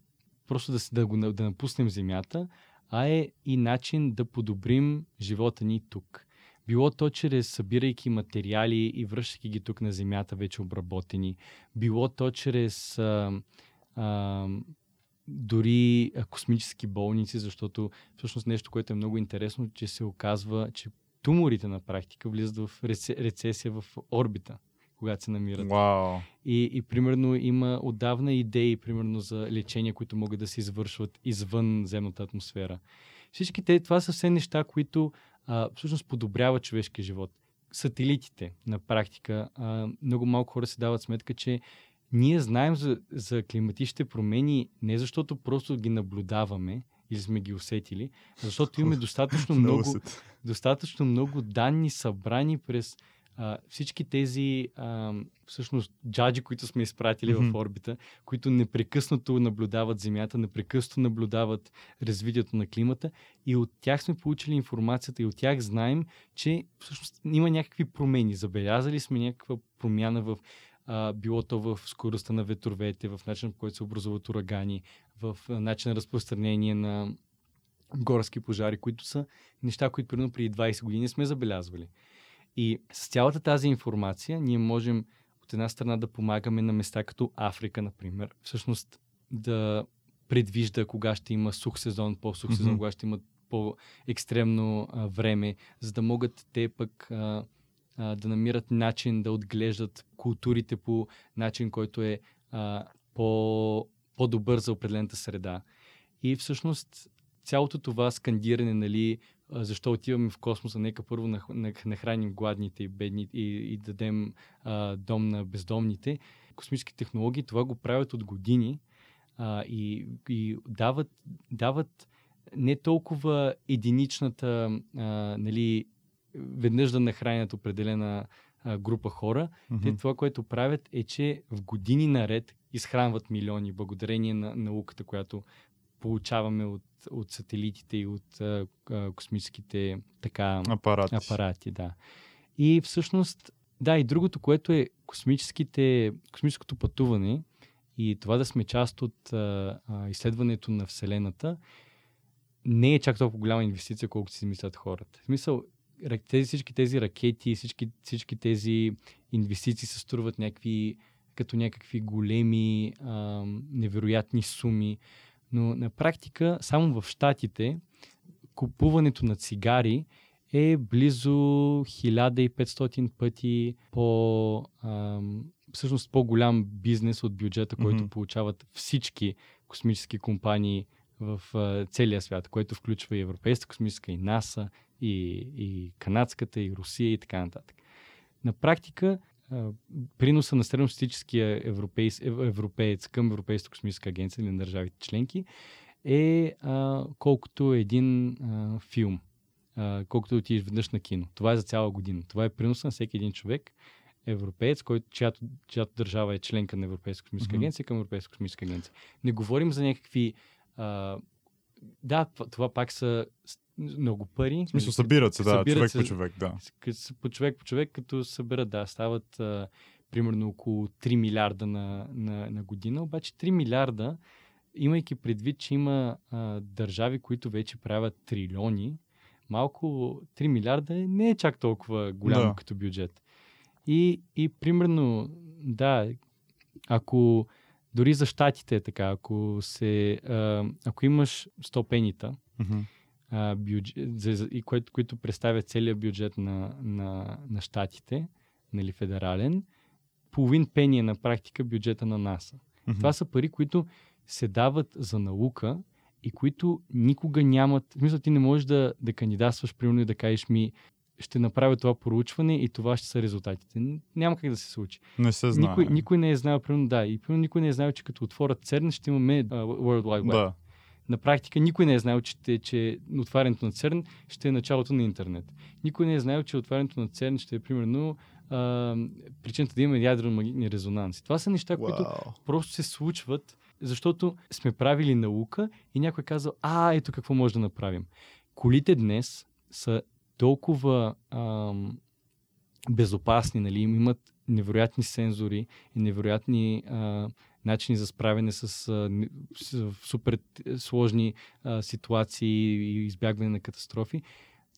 S3: просто да, да, го, да напуснем Земята, а е и начин да подобрим живота ни тук. Било то чрез събирайки материали и връщайки ги тук на Земята, вече обработени. Било то чрез а, а, дори космически болници, защото всъщност нещо, което е много интересно, че се оказва, че туморите на практика влизат в рецесия в орбита когато се намират.
S2: Wow.
S3: И, и примерно има отдавна идеи, примерно за лечения, които могат да се извършват извън земната атмосфера. Всички те, това са все неща, които а, всъщност подобряват човешкия живот. Сателитите, на практика, а, много малко хора се дават сметка, че ние знаем за, за климатичните промени не защото просто ги наблюдаваме или сме ги усетили, а защото имаме <laughs> достатъчно много, достатъчно много данни събрани през а, всички тези а, всъщност джаджи, които сме изпратили mm-hmm. в орбита, които непрекъснато наблюдават Земята, непрекъснато наблюдават развитието на климата и от тях сме получили информацията и от тях знаем, че всъщност има някакви промени. Забелязали сме някаква промяна в а, било то в скоростта на ветровете, в начина по който се образуват урагани, в начин на разпространение на горски пожари, които са неща, които примерно преди 20 години сме забелязвали. И с цялата тази информация ние можем от една страна да помагаме на места като Африка, например, всъщност да предвижда кога ще има сух сезон, по-сух сезон, mm-hmm. кога ще има по-екстремно а, време, за да могат те пък а, а, да намират начин да отглеждат културите по начин, който е а, по, по-добър за определената среда. И всъщност цялото това скандиране, нали, защо отиваме в космоса, нека първо нахраним гладните и бедните и, и дадем а, дом на бездомните. Космически технологии това го правят от години а, и, и дават, дават не толкова единичната, а, нали, веднъж да нахранят определена а, група хора. Mm-hmm. Те това, което правят е, че в години наред изхранват милиони благодарение на науката, която получаваме от, от сателитите и от а, космическите така,
S2: апарати.
S3: апарати да. И всъщност, да, и другото, което е космическите, космическото пътуване и това да сме част от а, а, изследването на Вселената, не е чак толкова голяма инвестиция, колкото си мислят хората. В смисъл, тези, всички тези ракети, всички, всички тези инвестиции се струват някакви, като някакви големи, а, невероятни суми. Но на практика, само в Штатите, купуването на цигари е близо 1500 пъти по ам, всъщност по-голям бизнес от бюджета, който mm-hmm. получават всички космически компании в а, целия свят, който включва и Европейска космическа, и НАСА, и, и канадската, и Русия, и така нататък. На практика, приноса на средностатическия европеец, европеец към Европейската космическа агенция или на държавите членки е а, колкото един а, филм, а, колкото отидеш веднъж на кино. Това е за цяла година. Това е приноса на всеки един човек, европеец, който, чиято, чиято държава е членка на Европейска космическа mm-hmm. агенция към Европейска космическа агенция. Не говорим за някакви. А, да, това, това пак са много пари.
S2: В смисъл, събират се, да, събират човек се, по човек, да.
S3: По човек по човек, като събират, да, стават а, примерно около 3 милиарда на, на, на година, обаче 3 милиарда, имайки предвид, че има а, държави, които вече правят трилиони, малко 3 милиарда не е чак толкова голямо да. като бюджет. И, и примерно, да, ако дори за щатите е така, ако, се, а, ако имаш 100 пенита, mm-hmm а, бюджет, за, и което, които представят целият бюджет на, на, на щатите, нали, федерален, половин пени е на практика бюджета на НАСА. Mm-hmm. Това са пари, които се дават за наука и които никога нямат... В смисъл, ти не можеш да, да кандидатстваш, примерно, и да кажеш ми, ще направя това проучване и това ще са резултатите. Няма как да се случи.
S2: Не се знае.
S3: Никой, никой не е знаел, примерно, да, и примерно никой не е знаел, че като отворят ЦЕРН ще имаме uh, World Wide Web. Да на практика никой не е знаел, че, че отварянето на ЦЕРН ще е началото на интернет. Никой не е знаел, че отварянето на ЦЕРН ще е примерно а, причината да има ядрено-магнитни резонанси. Това са неща, wow. които просто се случват, защото сме правили наука и някой казал, а, ето какво може да направим. Колите днес са толкова ам, безопасни, нали, имат невероятни сензори и невероятни а, начини за справяне с, с, с супер сложни а, ситуации и избягване на катастрофи,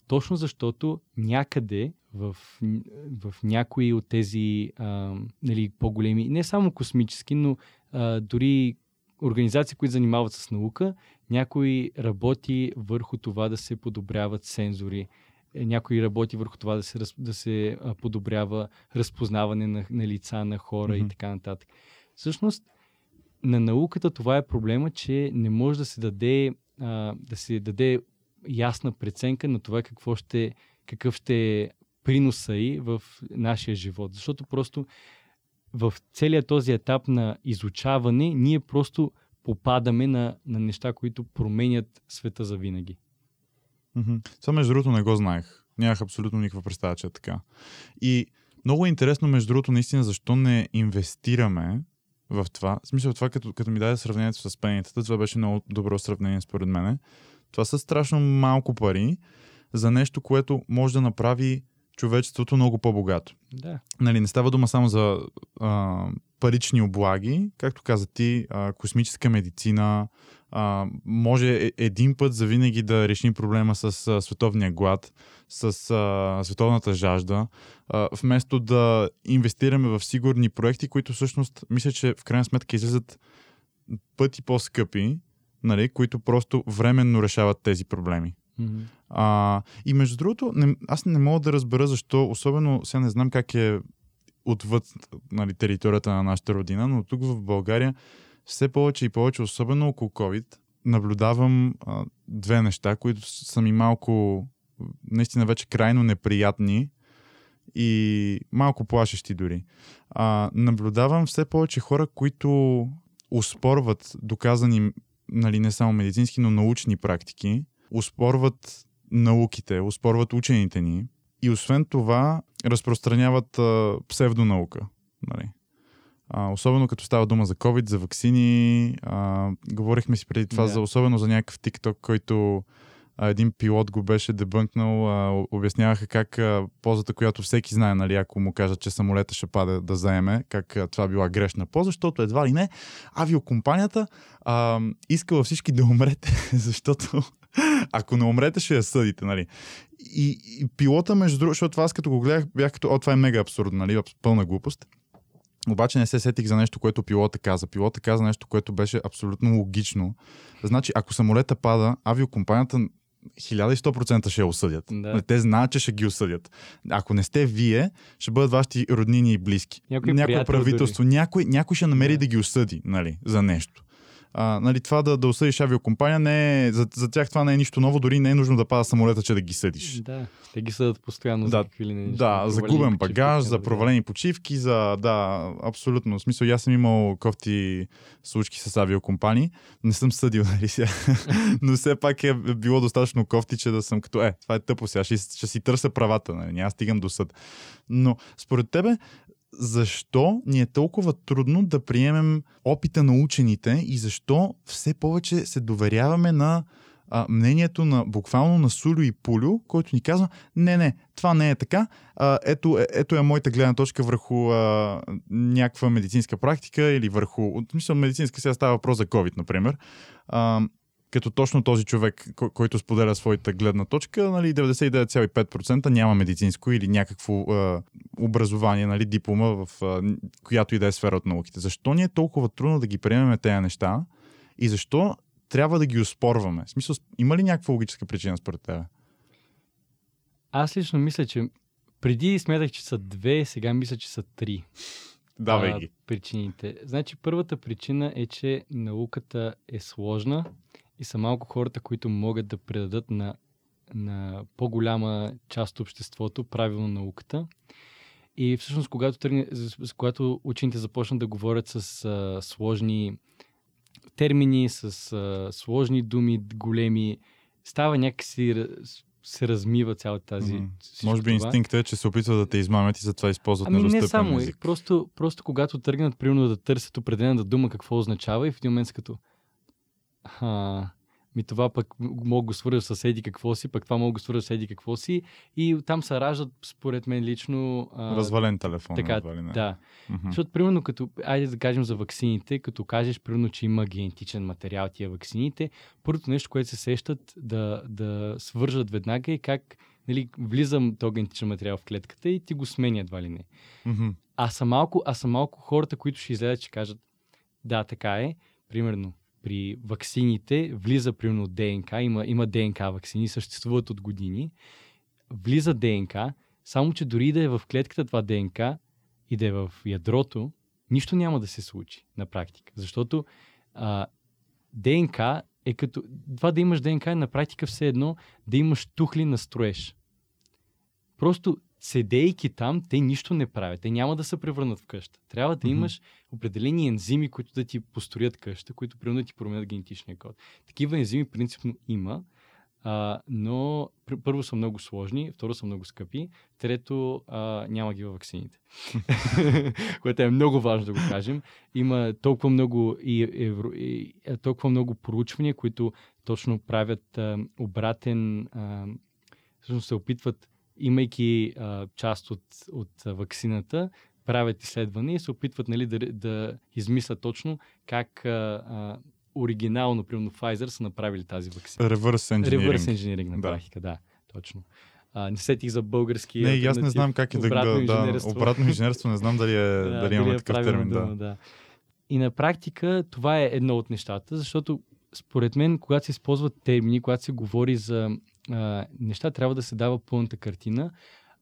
S3: точно защото някъде в, в някои от тези а, нали, по-големи, не само космически, но а, дори организации, които занимават с наука, някой работи върху това да се подобряват сензори, е, някой работи върху това да се, да се подобрява разпознаване на, на лица на хора mm-hmm. и така нататък. Всъщност, на науката това е проблема, че не може да се даде, а, да се даде ясна преценка на това какво ще, какъв ще е приноса и в нашия живот. Защото просто в целият този етап на изучаване ние просто попадаме на, на неща, които променят света за винаги.
S2: Mm-hmm. Това между другото не го знаех. Нямах абсолютно никаква представа, че е така. И много е интересно, между другото, наистина, защо не инвестираме в това. В смисъл това, като, като ми даде сравнението с пенитата, това беше много добро сравнение според мен. Това са страшно малко пари за нещо, което може да направи човечеството много по-богато.
S3: Да.
S2: Нали, не става дума само за а, парични облаги, както каза ти, а, космическа медицина, а, може е, един път за винаги да решим проблема с а, световния глад, с а, световната жажда, а, вместо да инвестираме в сигурни проекти, които всъщност мисля, че в крайна сметка излизат пъти по-скъпи, нали, които просто временно решават тези проблеми.
S3: Mm-hmm.
S2: А, и между другото, не, аз не мога да разбера защо, особено сега не знам как е отвъд нали, територията на нашата родина, но тук в България все повече и повече, особено около COVID, наблюдавам а, две неща, които са ми малко, наистина вече крайно неприятни и малко плашещи дори. А, наблюдавам все повече хора, които успорват доказани, нали, не само медицински, но научни практики, успорват науките, успорват учените ни и освен това разпространяват а, псевдонаука. Нали. А, особено като става дума за COVID, за вакцини. А, говорихме си преди това, yeah. за, особено за някакъв TikTok, който а, един пилот го беше дебънкнал. А, обясняваха как а, позата, която всеки знае, нали, ако му кажат, че самолета ще паде да заеме, как а, това била грешна поза, защото едва ли не авиокомпанията а, искала всички да умрете, <laughs> защото <laughs> ако не умрете, ще я съдите, нали? И, и пилота, между другото, защото аз като го гледах, бях като, о, това е мега абсурдно, нали? Пълна глупост. Обаче не се сетих за нещо, което пилота каза. Пилота каза нещо, което беше абсолютно логично. Значи, ако самолета пада, авиокомпанията 1100% ще я осъдят. Да. Те знаят, че ще ги осъдят. Ако не сте вие, ще бъдат вашите роднини и близки.
S3: Някой,
S2: някой правителство, някой, някой ще намери да. да ги осъди нали, за нещо а, нали, това да, да осъдиш авиокомпания, не е, за, за тях това не е нищо ново, дори не е нужно да пада самолета, че да ги съдиш.
S3: Да, те ги съдат постоянно
S2: да,
S3: за какви ли не
S2: Да, за губен багаж, за провалени почивки, за... Да, абсолютно. В смисъл, аз съм имал кофти случки с авиокомпании. Не съм съдил, <laughs> нали сега. Но все пак е било достатъчно кофти, че да съм като, е, това е тъпо сега, ще, ще си търся правата, нали? Няма стигам до съд. Но според тебе, защо ни е толкова трудно да приемем опита на учените и защо все повече се доверяваме на а, мнението на буквално на Сулю и Пулю, който ни казва, не, не, това не е така. А, ето, е, ето е моята гледна точка върху а, някаква медицинска практика или върху... Мисля, медицинска сега става въпрос за COVID, например. А, като точно този човек, който споделя своята гледна точка, нали, 99,5% няма медицинско или някакво е, образование, нали, диплома в е, която и да е сфера от науките. Защо ни е толкова трудно да ги приемем тези неща и защо трябва да ги успорваме? В смисъл, има ли някаква логическа причина според теб?
S3: Аз лично мисля, че преди смятах, че са две, сега мисля, че са три.
S2: Давай ги.
S3: Причините. Значи, първата причина е, че науката е сложна и са малко хората, които могат да предадат на, на по-голяма част от обществото правилно науката. И всъщност, когато, тръгне, когато учените започнат да говорят с а, сложни термини, с а, сложни думи, големи, става някакси се размива цялата тази. Mm-hmm.
S2: Може би инстинктът е, че се опитват да те измамят и затова използват
S3: ами
S2: недостъпен
S3: не само.
S2: език.
S3: Просто, просто когато тръгнат, примерно, да търсят определена дума какво означава и в един момент са като а, ми това пък мога го свърза с еди какво си, пък това мога го свърза с еди какво си. И там се раждат, според мен лично...
S2: А, Развален телефон.
S3: Така,
S2: не.
S3: да. Mm-hmm. Защото, примерно, като, айде да кажем за ваксините, като кажеш, примерно, че има генетичен материал тия ваксините, първото нещо, което се сещат да, да свържат веднага е как нали, влизам този генетичен материал в клетката и ти го сменя едва ли не.
S2: Мгм.
S3: А са малко, а са малко хората, които ще излезат, ще кажат, да, така е. Примерно, при ваксините влиза примерно ДНК, има, има ДНК ваксини, съществуват от години. Влиза ДНК, само че дори да е в клетката това ДНК и да е в ядрото, нищо няма да се случи на практика. Защото а, ДНК е като... Това да имаш ДНК е на практика все едно да имаш тухли на строеж. Просто седейки там, те нищо не правят. Те няма да се превърнат в къща. Трябва да
S2: Мгм.
S3: имаш определени ензими, които да ти построят къща, които примерно да ти променят генетичния код. Такива ензими принципно има, а, но първо са много сложни, второ са много скъпи, трето а, няма ги във ваксините. <laughs> Което е много важно да го кажем. Има толкова много, и, евро, и, толкова много проучвания, които точно правят а, обратен, а, всъщност се опитват, имайки а, част от, от ваксината, правят изследвания и се опитват нали, да, да измислят точно как а, а, оригинално, примерно Pfizer, са направили тази вакцина.
S2: Reverse engineering.
S3: Реверс инженеринг на
S2: Да.
S3: практика, да, точно. А, не сетих за български.
S2: Не, аз не знам как е да
S3: Обратно
S2: да, да,
S3: инженерство.
S2: обратно инженерство, не знам дали, е, <laughs> дали имаме
S3: е
S2: такъв термин.
S3: дума,
S2: Да.
S3: да. И на практика това е едно от нещата, защото според мен, когато се използват термини, когато се говори за а, неща, трябва да се дава пълната картина,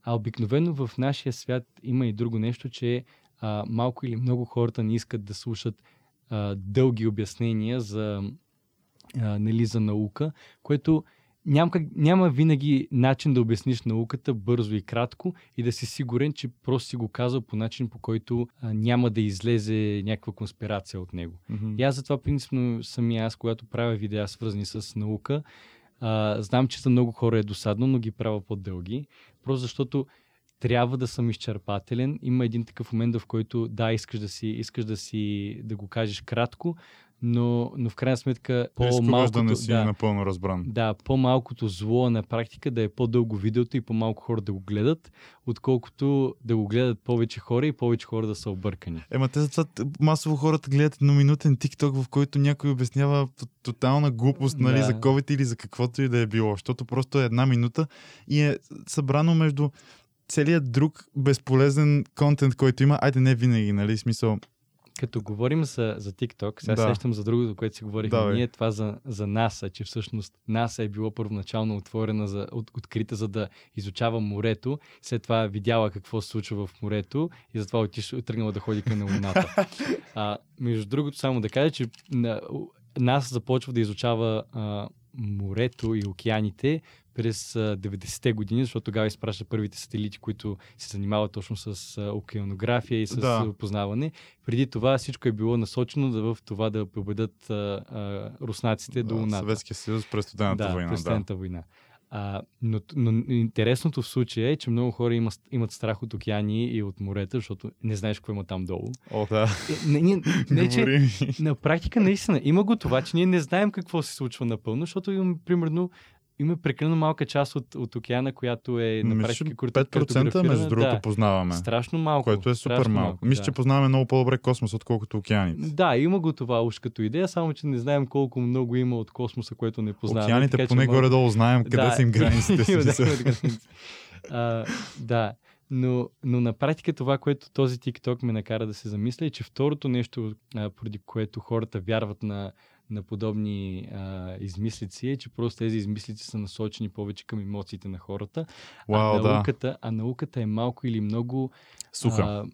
S3: а обикновено в нашия свят има и друго нещо, че а, малко или много хората не искат да слушат а, дълги обяснения за, а, нали, за наука, което няма, как, няма винаги начин да обясниш науката бързо и кратко и да си сигурен, че просто си го казал по начин, по който а, няма да излезе някаква конспирация от него.
S2: Мгм.
S3: И аз затова принципно самия аз, когато правя видеа свързани с наука, а, знам, че за много хора е досадно, но ги правя по-дълги. Просто защото трябва да съм изчерпателен. Има един такъв момент, в който да, искаш да си, искаш да си да го кажеш кратко, но, но в крайна сметка по-малкото,
S2: да не си
S3: да,
S2: напълно разбран.
S3: да, по-малкото зло на практика да е по-дълго видеото и по-малко хора да го гледат, отколкото да го гледат повече хора и повече хора да са объркани.
S2: Ема те затова масово хората гледат едноминутен TikTok, в който някой обяснява тотална глупост нали,
S3: Да.
S2: за COVID или за каквото и да е било. Защото просто е една минута и е събрано между целият друг безполезен контент, който има. Айде не винаги, нали? Смисъл.
S3: Като говорим за, за TikTok, сега Да. сещам за другото, което си говорихме
S2: Давай.
S3: ние, това за, за НАСА, че всъщност НАСА е било първоначално отворена, за, от, открита за да изучава морето, след това видяла какво се случва в морето и затова отишла, тръгнала да ходи към Луната. <laughs> а, между другото, само да кажа, че на, НАСА започва да изучава а, морето и океаните през а, 90-те години, защото тогава изпраща първите сателити, които се занимават точно с океанография и с
S2: Да.
S3: да. опознаване. Преди това всичко е било насочено да, в това да победат а, а, руснаците до
S2: да,
S3: Луната.
S2: Съветския съюз през студената
S3: да,
S2: война.
S3: през
S2: Да.
S3: Студената война. А, но, но интересното в случая е, че много хора има, имат страх от океани и от морета, защото не знаеш какво има там долу.
S2: О, да.
S3: Е, не, не, <laughs> не, че, на практика наистина има го това, че ние не знаем какво се случва напълно, защото имаме примерно има прекалено малка част от, от океана, която е на практика
S2: че
S3: карто-
S2: 5% между другото
S3: да,
S2: познаваме.
S3: страшно малко.
S2: Което е супер
S3: страшно
S2: малко. Мисля,
S3: да.
S2: че познаваме много по-добре космос, отколкото океаните.
S3: Да, има го това уж като идея, само че не знаем колко много има от космоса, което не познаваме.
S2: Океаните
S3: така
S2: поне
S3: малко-
S2: горе-долу знаем къде
S3: Да,
S2: са им границите. си. <laughs>
S3: А, да, но, но на практика това, което този TikTok ме накара да се замисля е, че второто нещо, а, поради което хората вярват на, на подобни а, измислици е, че просто тези измислици са насочени повече към емоциите на хората.
S2: Вау,
S3: а,
S2: да.
S3: науката, а науката е малко или много
S2: Суха.
S3: а,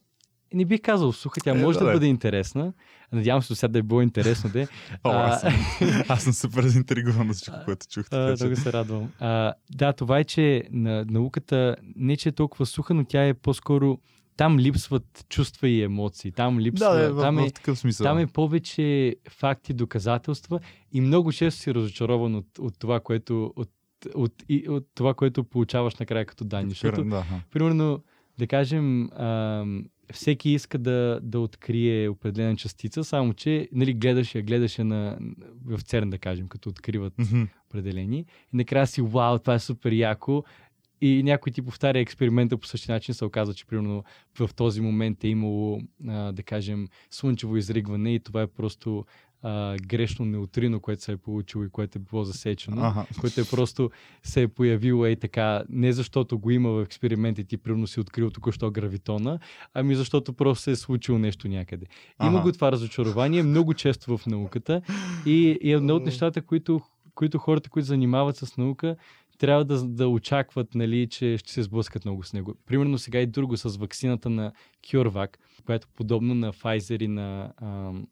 S3: не бих казал суха, тя
S2: Е,
S3: може
S2: да,
S3: да,
S2: да.
S3: бъде интересна. Надявам се до сега да е било интересно. Де.
S2: О,
S3: А,
S2: аз, съм, <laughs> аз съм супер заинтригован от всичко, което чух. така че-
S3: много се радвам. А, да, това е, че на науката не че е толкова суха, но тя е по-скоро там липсват чувства и емоции. Там липсва.
S2: Да, в,
S3: там, е,
S2: в такъв смисъл.
S3: там е повече факти, доказателства и много често си разочарован от, от това, което от, от, и, от това, което получаваш накрая като данни. Защото
S2: Да,
S3: примерно, да кажем, ам, всеки иска да, да открие определена частица, само че нали, гледаш я, гледаш я на, в ЦЕРН, да кажем, като откриват определени. И накрая си, вау, това е супер яко. И някой ти повтаря експеримента по същия начин, се оказва, че примерно в този момент е имало, а, да кажем, слънчево изригване и това е просто а, грешно неутрино, което се е получило и което е било засечено,
S2: Ага.
S3: което е просто се е появило ей така, не защото го има в експериментите и примерно си открил току-що гравитона, ами защото просто се е случило нещо някъде. Има
S2: Ага.
S3: го това разочарование много често в науката и, и едно от нещата, които, които хората, които занимават с наука, трябва да, да очакват, нали, че ще се сблъскат много с него. Примерно сега и друго с ваксината на CureVac, която подобно на Pfizer и на, ам,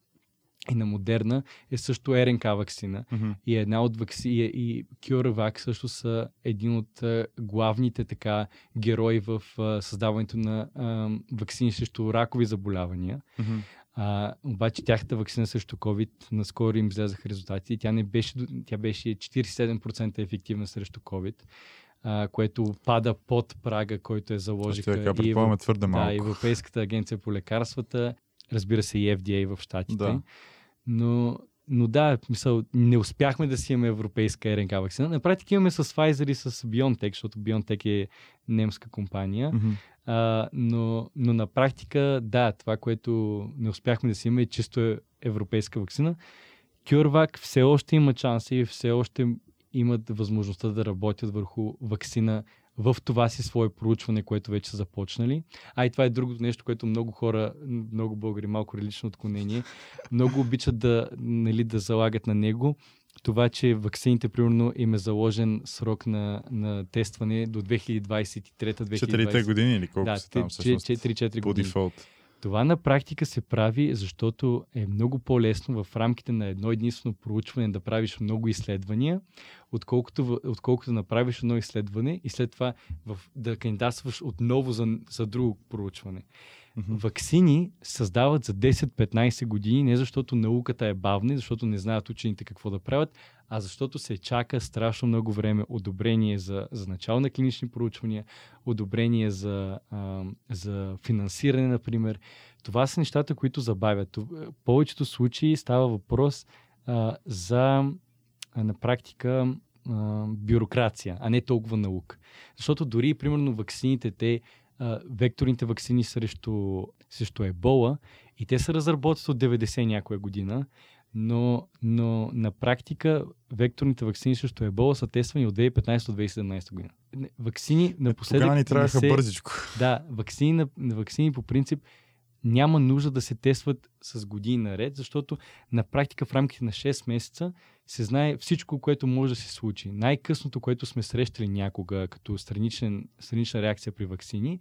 S3: и на Moderna е също РНК вакцина.
S2: Мгм.
S3: И една от вакци... и, и CureVac също са един от а, главните така герои в а, създаването на а, вакцини срещу ракови заболявания.
S2: Мгм.
S3: А, обаче тяхната вакцина срещу COVID наскоро им излязаха резултати тя не беше, тя беше 47% ефективна срещу COVID, а, което пада под прага, който е заложиха
S2: Аз Така
S3: и,
S2: твърде малко.
S3: да, Европейската агенция по лекарствата, разбира се и FDA в Штатите.
S2: Да.
S3: Но, но да, мисъл, не успяхме да си имаме европейска РНК вакцина. На практика имаме с Pfizer и с BioNTech, защото BioNTech е немска компания.
S2: Мгм.
S3: А, но, но на практика, да, това, което не успяхме да си имаме е чисто европейска вакцина. CureVac все още има шанси и все още имат възможността да работят върху вакцина в това си свое проучване, което вече са започнали. А и това е другото нещо, което много хора, много българи, малко релично отклонение, много обичат да, нали, да залагат на него. Това, че вакцините, примерно, им е заложен срок на, на тестване до 2023-2020.
S2: Четирите години или колко
S3: Да,
S2: са там всъщност?
S3: 4-4
S2: По
S3: години.
S2: дефолт.
S3: Това на практика се прави, защото е много по-лесно в рамките на едно единствено проучване да правиш много изследвания, отколкото, отколкото да направиш едно изследване и след това в, да кандидатстваш отново за, за друго проучване.
S2: Мгм.
S3: Ваксини създават за 10-15 години, не защото науката е бавна, защото не знаят учените какво да правят, а защото се чака страшно много време одобрение за, за начало на клинични проучвания, одобрение за, а, за финансиране, например. Това са нещата, които забавят. В повечето случаи става въпрос а, за а, на практика а, бюрокрация, а не толкова наука. Защото дори, примерно, ваксините, те, а, векторните ваксини срещу, срещу ебола, и те се разработват от 90 някоя година, но, но на практика векторните ваксини срещу ебола са тествани от 2015-2017 година. Не, Ваксини напоследък
S2: Тогава ни
S3: не
S2: трябваха
S3: се-
S2: бързичко.
S3: да, на ваксини по принцип няма нужда да се тестват с години наред, защото на практика в рамките на 6 месеца се знае всичко, което може да се случи. Най-късното, което сме срещали някога като страничен, странична реакция при ваксини,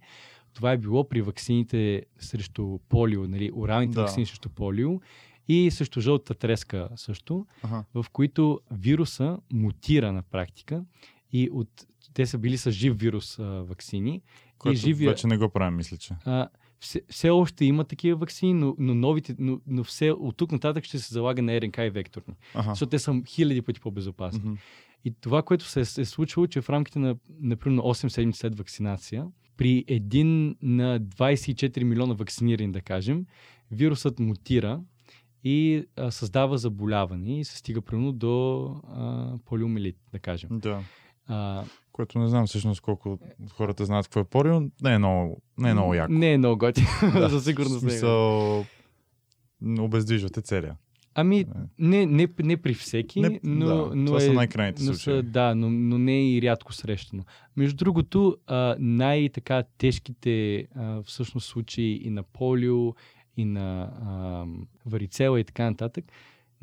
S3: това е било при ваксините срещу полио, нали, оралните
S2: Да.
S3: ваксини срещу полио и срещу жълтата треска също,
S2: Ага.
S3: в които вируса мутира на практика и от, те са били с жив вирус а, ваксини.
S2: Което
S3: живия-
S2: вече не го правим, мисля, че.
S3: а, все, все още има такива вакцини, но, но новите, но, но все от тук нататък ще се залага на РНК и векторни,
S2: Ага.
S3: защото те са хиляди пъти по-безопасни.
S2: Мгм.
S3: И това, което се е, е случило, че в рамките на, например, 8 седмици след вакцинация, при един на 24 милиона вакцинирани, да кажем, вирусът мутира и а, създава заболяване и се стига примерно до а, полиомелит, да кажем.
S2: Да.
S3: А,
S2: Което не знам всъщност колко хората знаят какво е порио. Не е много, не е много яко.
S3: Не е много готино, <laughs>
S2: Да,
S3: със сигурност е.
S2: смисъл, обездвижвате целия.
S3: Ами, не, не, не при всеки,
S2: Не,
S3: но,
S2: да,
S3: но
S2: това
S3: е,
S2: са най-крайните
S3: но
S2: случаи.
S3: Са, да, но, но не е и рядко срещано. Между другото, а, най-така тежките а, всъщност случаи и на полио, и на а, варицела и така нататък,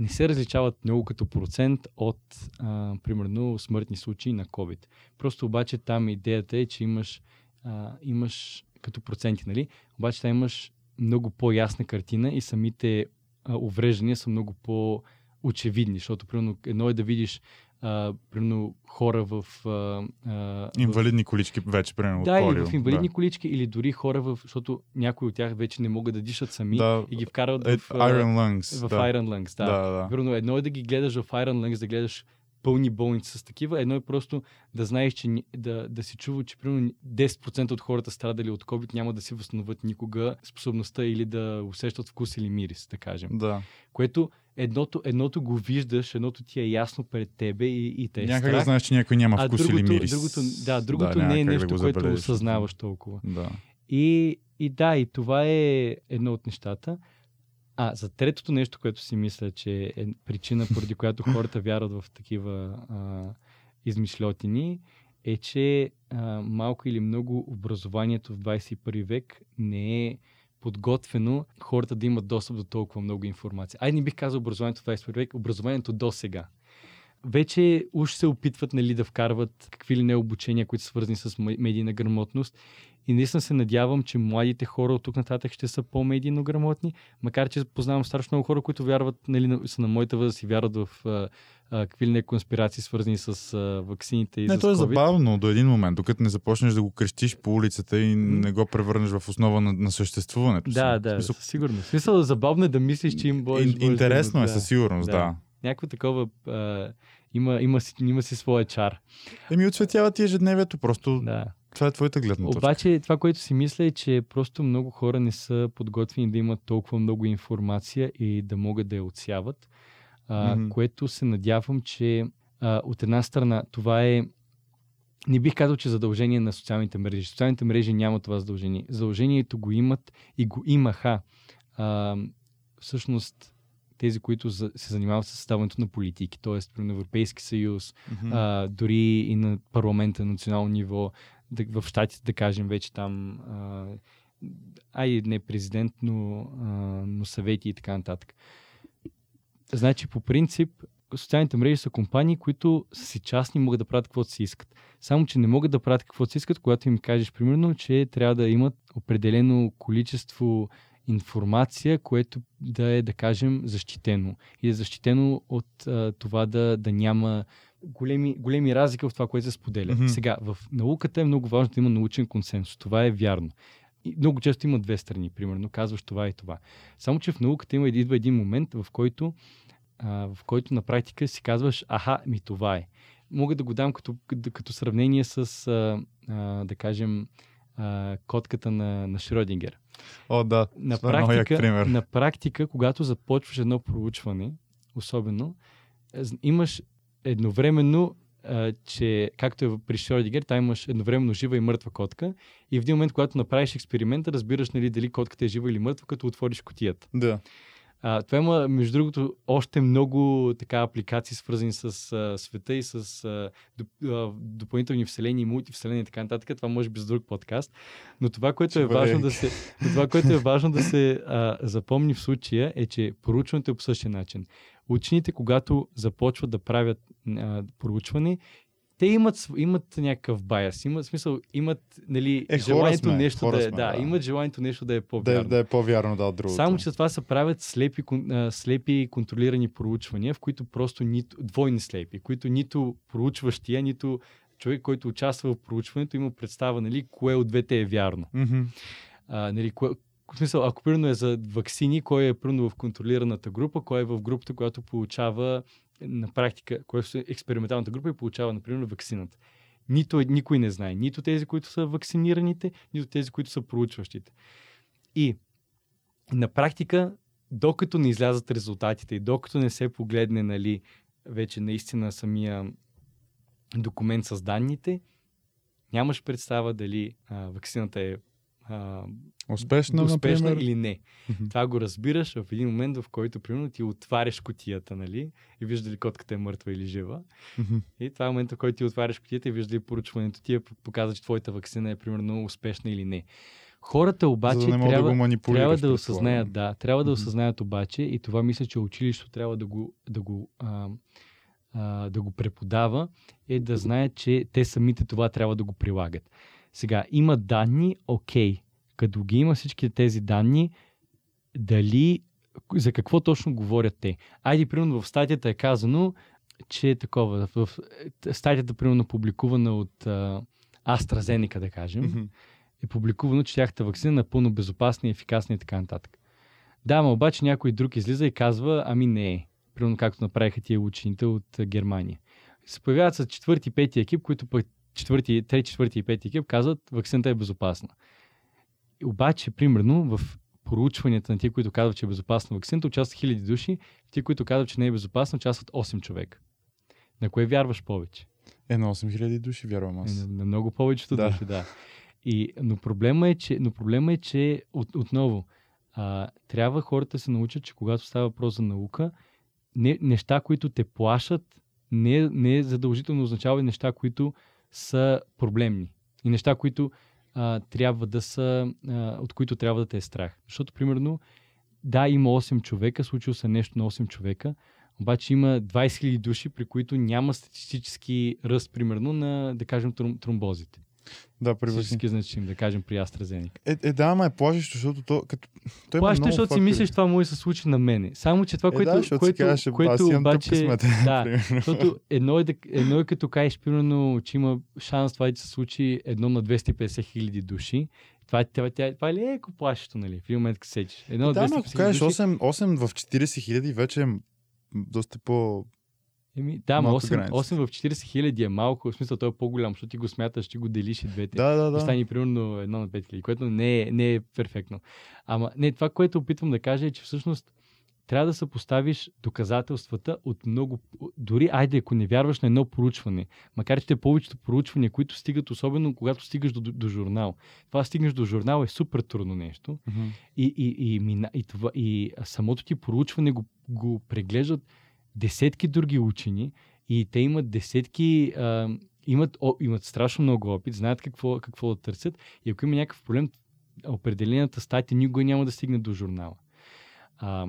S3: не се различават много като процент от, а, примерно, смъртни случаи на COVID. Просто обаче там идеята е, че имаш, а, имаш като проценти, нали? Обаче там имаш много по-ясна картина и самите а, увреждания са много по-очевидни, защото примерно едно е да видиш а, примерно хора в... А, а, в
S2: Инвалидни колички вече, примерно,
S3: да, или в инвалидни колички, или дори хора, в, защото някои от тях вече не могат да дишат сами
S2: Да,
S3: и ги вкарват
S2: Е,
S3: в,
S2: Iron Lungs.
S3: в
S2: да.
S3: Iron Lungs. Да.
S2: Да, да.
S3: Примерно, едно е да ги гледаш в Iron Lungs, да гледаш пълни болници с такива, едно е просто да знаеш, че да, да си чува, че примерно 10% от хората страдали от COVID няма да си възстановят никога способността или да усещат вкус или мирис, да кажем.
S2: Да.
S3: Което едното, едното го виждаш, едното ти е ясно пред тебе и, и те е
S2: Някак да
S3: страх.
S2: знаеш, че някой няма
S3: а
S2: вкус
S3: другото,
S2: или мирис.
S3: другото, да, другото
S2: няма
S3: не е
S2: да
S3: нещо,
S2: го
S3: което
S2: забележиш.
S3: осъзнаваш толкова.
S2: Да.
S3: И, и да, и това е едно от нещата. А, за третото нещо, което си мисля, че е причина, поради която хората вярват в такива а, измишлетини, е, че а, малко или много образованието в 21 век не е подготвено хората да имат достъп до толкова много информация. Айде не бих казал образованието в 21 век, образованието до сега. Вече уж се опитват нали, да вкарват какви ли не обучения, които са свързани с медийна грамотност. И наистина се надявам, че младите хора от тук нататък ще са по-медийно грамотни, макар че познавам страшно много хора, които вярват, нали, са на моята възраст и вярват в а, а, какви ли не конспирации, свързани с а, ваксините и
S2: Не,
S3: с
S2: то е
S3: COVID.
S2: забавно до един момент, докато не започнеш да го крещиш по улицата и не го превърнеш в основа на, на съществуването си.
S3: Да,
S2: В
S3: да,
S2: смисъл,
S3: със сигурност. Смисъл, забавно е да мислиш, че им
S2: ин- интересно е със сигурност, да. да.
S3: Някакво такова а, има, има, си, има си своя чар.
S2: Еми, отсветява ти ежедневието, просто
S3: Да.
S2: Това е твоята гледна точка.
S3: Обаче това, което си мисля е, че просто много хора не са подготвени да имат толкова много информация и да могат да я отсяват, а,
S2: Мгм.
S3: което се надявам, че а, от една страна това е не бих казал, че задължение на социалните мрежи. Социалните мрежи нямат това задължение. Задължението го имат и го имаха. А, всъщност, тези, които се занимават с съставането на политики, т.е. на Европейски съюз,
S2: Мгм.
S3: а, дори и на парламента на национално ниво, да, в щатите, да кажем, вече там, а, а и не президент, но, а, но съвети и така нататък. Значи, по принцип, социалните мрежи са компании, които са си частни, могат да правят каквото си искат. Само, че не могат да правят каквото си искат, когато им кажеш, примерно, че трябва да имат определено количество информация, което да е, да кажем, защитено. И е защитено от а, това да, да няма големи, големи разлики в това, което се споделя.
S2: Мгм.
S3: Сега, в науката е много важно да има научен консенсус. Това е вярно. И много често има две страни, примерно, казваш това и това. Само, че в науката има идва един момент, в който, а, в който на практика си казваш, аха, ми това е. Мога да го дам като, като, сравнение с, а, а, да кажем, а, котката на, на Шродингер.
S2: О, да.
S3: На
S2: е
S3: практика,
S2: пример.
S3: на практика, когато започваш едно проучване, особено, е, имаш едновременно, а, че, както е при Шродингер, там имаш едновременно жива и мъртва котка. И в един момент, когато направиш експеримента, разбираш нали, дали котката е жива или мъртва, като отвориш котията.
S2: Да.
S3: А, това има, между другото, още много така апликации, свързани с а, света и с а, доп, а, допълнителни вселени мултивселени и така нататък. Това може би за друг подкаст. Но това, което е важно да се, това, което е важно да се а, запомни в случая е, че проучването е по същия начин. Учените, когато започват да правят а, проучване, те имат, имат някакъв байас, имат смисъл, имат нали,
S2: Е,
S3: желанието
S2: сме,
S3: нещо да е,
S2: сме,
S3: да,
S2: да.
S3: имат желанието нещо да е
S2: Да,
S3: по-вярно.
S2: е- да е по-вярно, да, от другото.
S3: Само, че това се правят слепи, слепи контролирани проучвания, в които просто нито, двойни слепи, които нито проучващия, нито човек, който участва в проучването, има представа, нали, кое от двете е вярно.
S2: Мгм.
S3: А, нали, кое, в смисъл, ако примерно е за ваксини, кой е примерно в контролираната група, кой е в групата, която получава на практика, кой е експерименталната група и получава, например, ваксината. Нито, никой не знае. Нито тези, които са вакцинираните, нито тези, които са проучващите. И на практика, докато не излязат резултатите и докато не се погледне, нали, вече наистина самия документ с данните, нямаш представа дали а, вакцината е а,
S2: Успешна,
S3: успешна
S2: например.
S3: или не. Това го разбираш в един момент, в който, примерно, ти отваряш котията, нали? И виждаш дали котката е мъртва или жива. И това е момента, в който ти отваряш котията и виждаш дали поручването ти е показва, че твоята вакцина е, примерно, успешна или не. Хората обаче
S2: да
S3: трябва,
S2: да
S3: трябва да осъзнаят, да, трябва да осъзнаят обаче и това мисля, че училището трябва да го, да го, а, а, да го преподава, е да знаят, че те самите това трябва да го прилагат. Сега, има данни, окей. Като ги има всички тези данни, дали, за какво точно говорят те? Айде, примерно в статията е казано, че е такова, в, в статията, примерно, публикувана от а, AstraZeneca, да кажем,
S2: Мгм.
S3: е публикувано, че тяхната вакцина е напълно безопасна, и ефикасна и така нататък. Да, ма обаче някой друг излиза и казва, ами не е. Примерно както направиха тия учените от Германия. Се появяват с четвърти, пети екип, които пък четвърти, трети, четвърти и пети екип казват, вакцината е безопасна. Обаче, примерно, в проучванията на тия, които казват, че е безопасна вакцината, участват хиляди души, в тия, които казват, че не е безопасна, участват 8 човека. На кое вярваш повече?
S2: Е, на 8000 души вярвам
S3: Е,
S2: аз.
S3: на, на много повечето
S2: Да.
S3: души, да. И, но, проблема е, че, но проблема е, че от, отново, А, трябва хората да се научат, че когато става въпрос за наука, не, неща, които те плашат, не, не е задължително означава и неща, които са проблемни. И неща, които а, трябва да са, а, от които трябва да те е страх. Защото, примерно, да, има 8 човека, случило се нещо на 8 човека, обаче има 20 000 души, при които няма статистически ръст, примерно, на, да кажем, тром, тромбозите.
S2: Да,
S3: Статистически значим, да кажем, при AstraZeneca.
S2: Е, е, да, ама е плашещо, защото то, като... Той много
S3: защото си
S2: фактори.
S3: мислиш, това може да се случи на мене. Само, че това,
S2: Е,
S3: което,
S2: да, си
S3: което,
S2: «Е,
S3: което обаче...
S2: късмет, <laughs>
S3: Да,
S2: примерно.
S3: защото едно е, да, едно е като кажеш, примерно, че има шанс това да се случи едно на 250 хиляди души. Това, това, това, това е еко плашещо, нали? В един момент, сечеш. Едно на
S2: Да, но
S3: 250
S2: ако кажеш
S3: души,
S2: 8, 8 в 40 хиляди, вече е доста по...
S3: Еми, да, ма
S2: малко
S3: 8,
S2: граница.
S3: 8 в 40 хиляди е малко, в смисъл той е по-голям, защото ти го смяташ, ти го делиш и двете.
S2: Да, да,
S3: да.
S2: да.
S3: стане примерно едно на 5 хиляди, което не е, не е перфектно. Ама не, това, което опитвам да кажа е, че всъщност трябва да съпоставиш доказателствата от много... Дори, айде, ако не вярваш на едно проучване, макар че повечето проучвания, които стигат, особено когато стигаш до, до, журнал. Това стигнеш до журнал е супер трудно нещо.
S2: Мгм.
S3: И, и, и, мина, и, това, и самото ти проучване го, го преглеждат десетки други учени и те имат десетки, а, имат, о, имат страшно много опит, знаят какво, какво да търсят и ако има някакъв проблем, определената статия никога няма да стигне до журнала. А,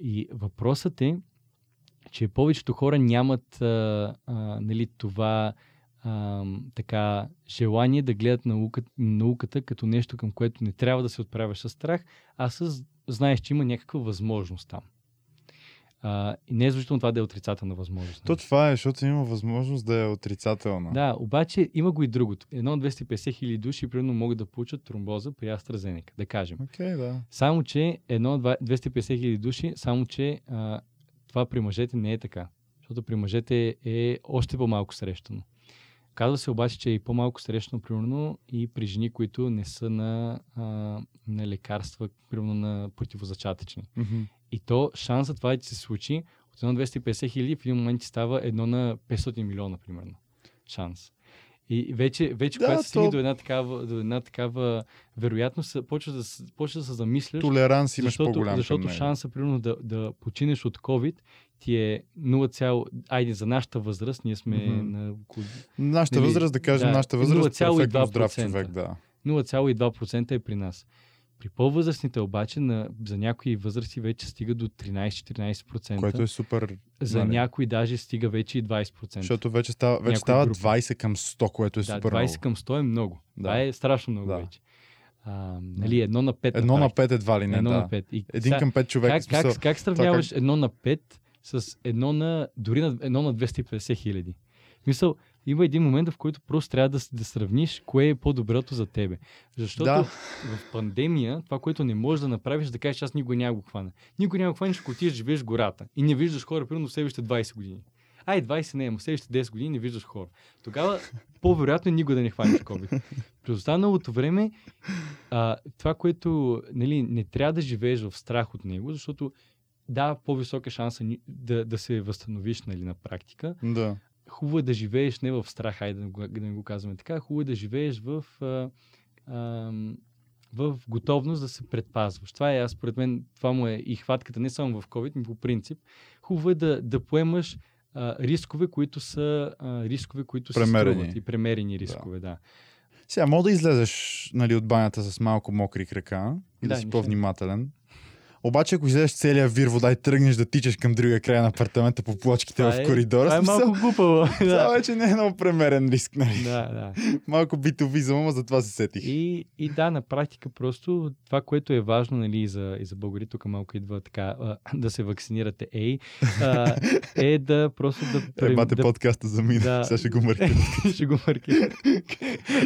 S3: и въпросът е, че повечето хора нямат а, а, нали, това а, така желание да гледат науката, науката като нещо, към което не трябва да се отправяш с страх, а с знаеш, че има някаква възможност там. А, и не е задължително това да е отрицателна възможност.
S2: То това е, защото има възможност да е отрицателна.
S3: Да, обаче има го и другото. Едно от 250 хиляди души примерно могат да получат тромбоза при AstraZeneca, да кажем.
S2: Окей, да.
S3: Само, че едно от два- 250 хиляди души, само, че а, това при мъжете не е така. Защото при мъжете е още по-малко срещано. Казва се обаче, че е и по-малко срещано, примерно, и при жени, които не са на, а, на лекарства, примерно на противозачатъчни.
S2: Мгм.
S3: И то шансът това да ти се случи от едно 250 хиляди в един момент става едно на 500 милиона, примерно. Шанс. И вече, вече
S2: Да,
S3: когато се стигне
S2: то-
S3: до една такава, до една такава вероятност, почва да, почва да се замисляш,
S2: Толеранс имаш
S3: защото,
S2: по-голям
S3: защото шанса, примерно, да, да починеш от COVID ти е 0, цяло- айде за нашата възраст, ние сме
S2: Мгм.
S3: на около
S2: Нашата
S3: Нали,
S2: възраст, да кажем,
S3: да,
S2: нашата възраст,
S3: 0,2%.
S2: перфектно здрав човек, да.
S3: 0,2% е при нас. При по-възрастните обаче, на, за някои възрасти вече стига до 13-14%.
S2: Което е супер,
S3: За
S2: нали?
S3: някои даже стига вече и 20%.
S2: защото вече става, вече
S3: Някои
S2: става
S3: групи.
S2: 20 към 100, което е
S3: да,
S2: супер
S3: 20
S2: много.
S3: към 100 е много.
S2: Да.
S3: Това е страшно много
S2: Да.
S3: вече. А, нали, едно на 5.
S2: Едно на 5 едва ли не,
S3: Едно
S2: да.
S3: на 5. И
S2: Един
S3: сега,
S2: към 5 човека.
S3: как,
S2: смисъл,
S3: как, как сравняваш едно на 5 с едно на, дори на, едно на 250 хиляди? Мисъл, има един момент, в който просто трябва да, да сравниш кое е по-доброто за тебе. Защото
S2: Да.
S3: в пандемия, това, което не можеш да направиш, да кажеш, аз никога няма го хвана. Никога няма го хванеш, ако отидеш, живееш гората и не виждаш хора, примерно в следващите 20 години. Ай, 20 не но следващите 10 години не виждаш хора. Тогава по-вероятно е никога да не хванеш COVID. През останалото време, а, това, което нали, не трябва да живееш в страх от него, защото да, по-висок е шанса да, да се възстановиш нали, на практика.
S2: Да.
S3: Хубаво е да живееш не в страх, айде да, не го- да не го казваме така, хубаво е да живееш в, а, а, в готовност да се предпазваш. Това е, аз според мен, това му е и хватката не само в COVID, но по принцип. Хубаво е да, да поемаш а, рискове, които са а, рискове, които
S2: Премерени.
S3: се струват и премерени рискове, да.
S2: Сега, мога да излезеш нали, от банята с малко мокри крака и да,
S3: Да,
S2: си по-внимателен. Обаче, ако излезеш целия вир вода и тръгнеш да тичаш към другия край на апартамента по плочките
S3: Това
S2: в
S3: е-
S2: коридора,
S3: Това е малко глупаво. <laughs>
S2: това вече не е много премерен риск. Нали?
S3: да, да. <laughs>
S2: Малко битовизъм, ама за това се сетих.
S3: И, и да, на практика просто това, което е важно нали, и за, и за българи, тук малко идва така а, <laughs> да се вакцинирате, ей, а, е да просто да...
S2: Е, бате
S3: да,
S2: подкаста за мина.
S3: да.
S2: Сега ще го мъркам.
S3: ще го маркираш.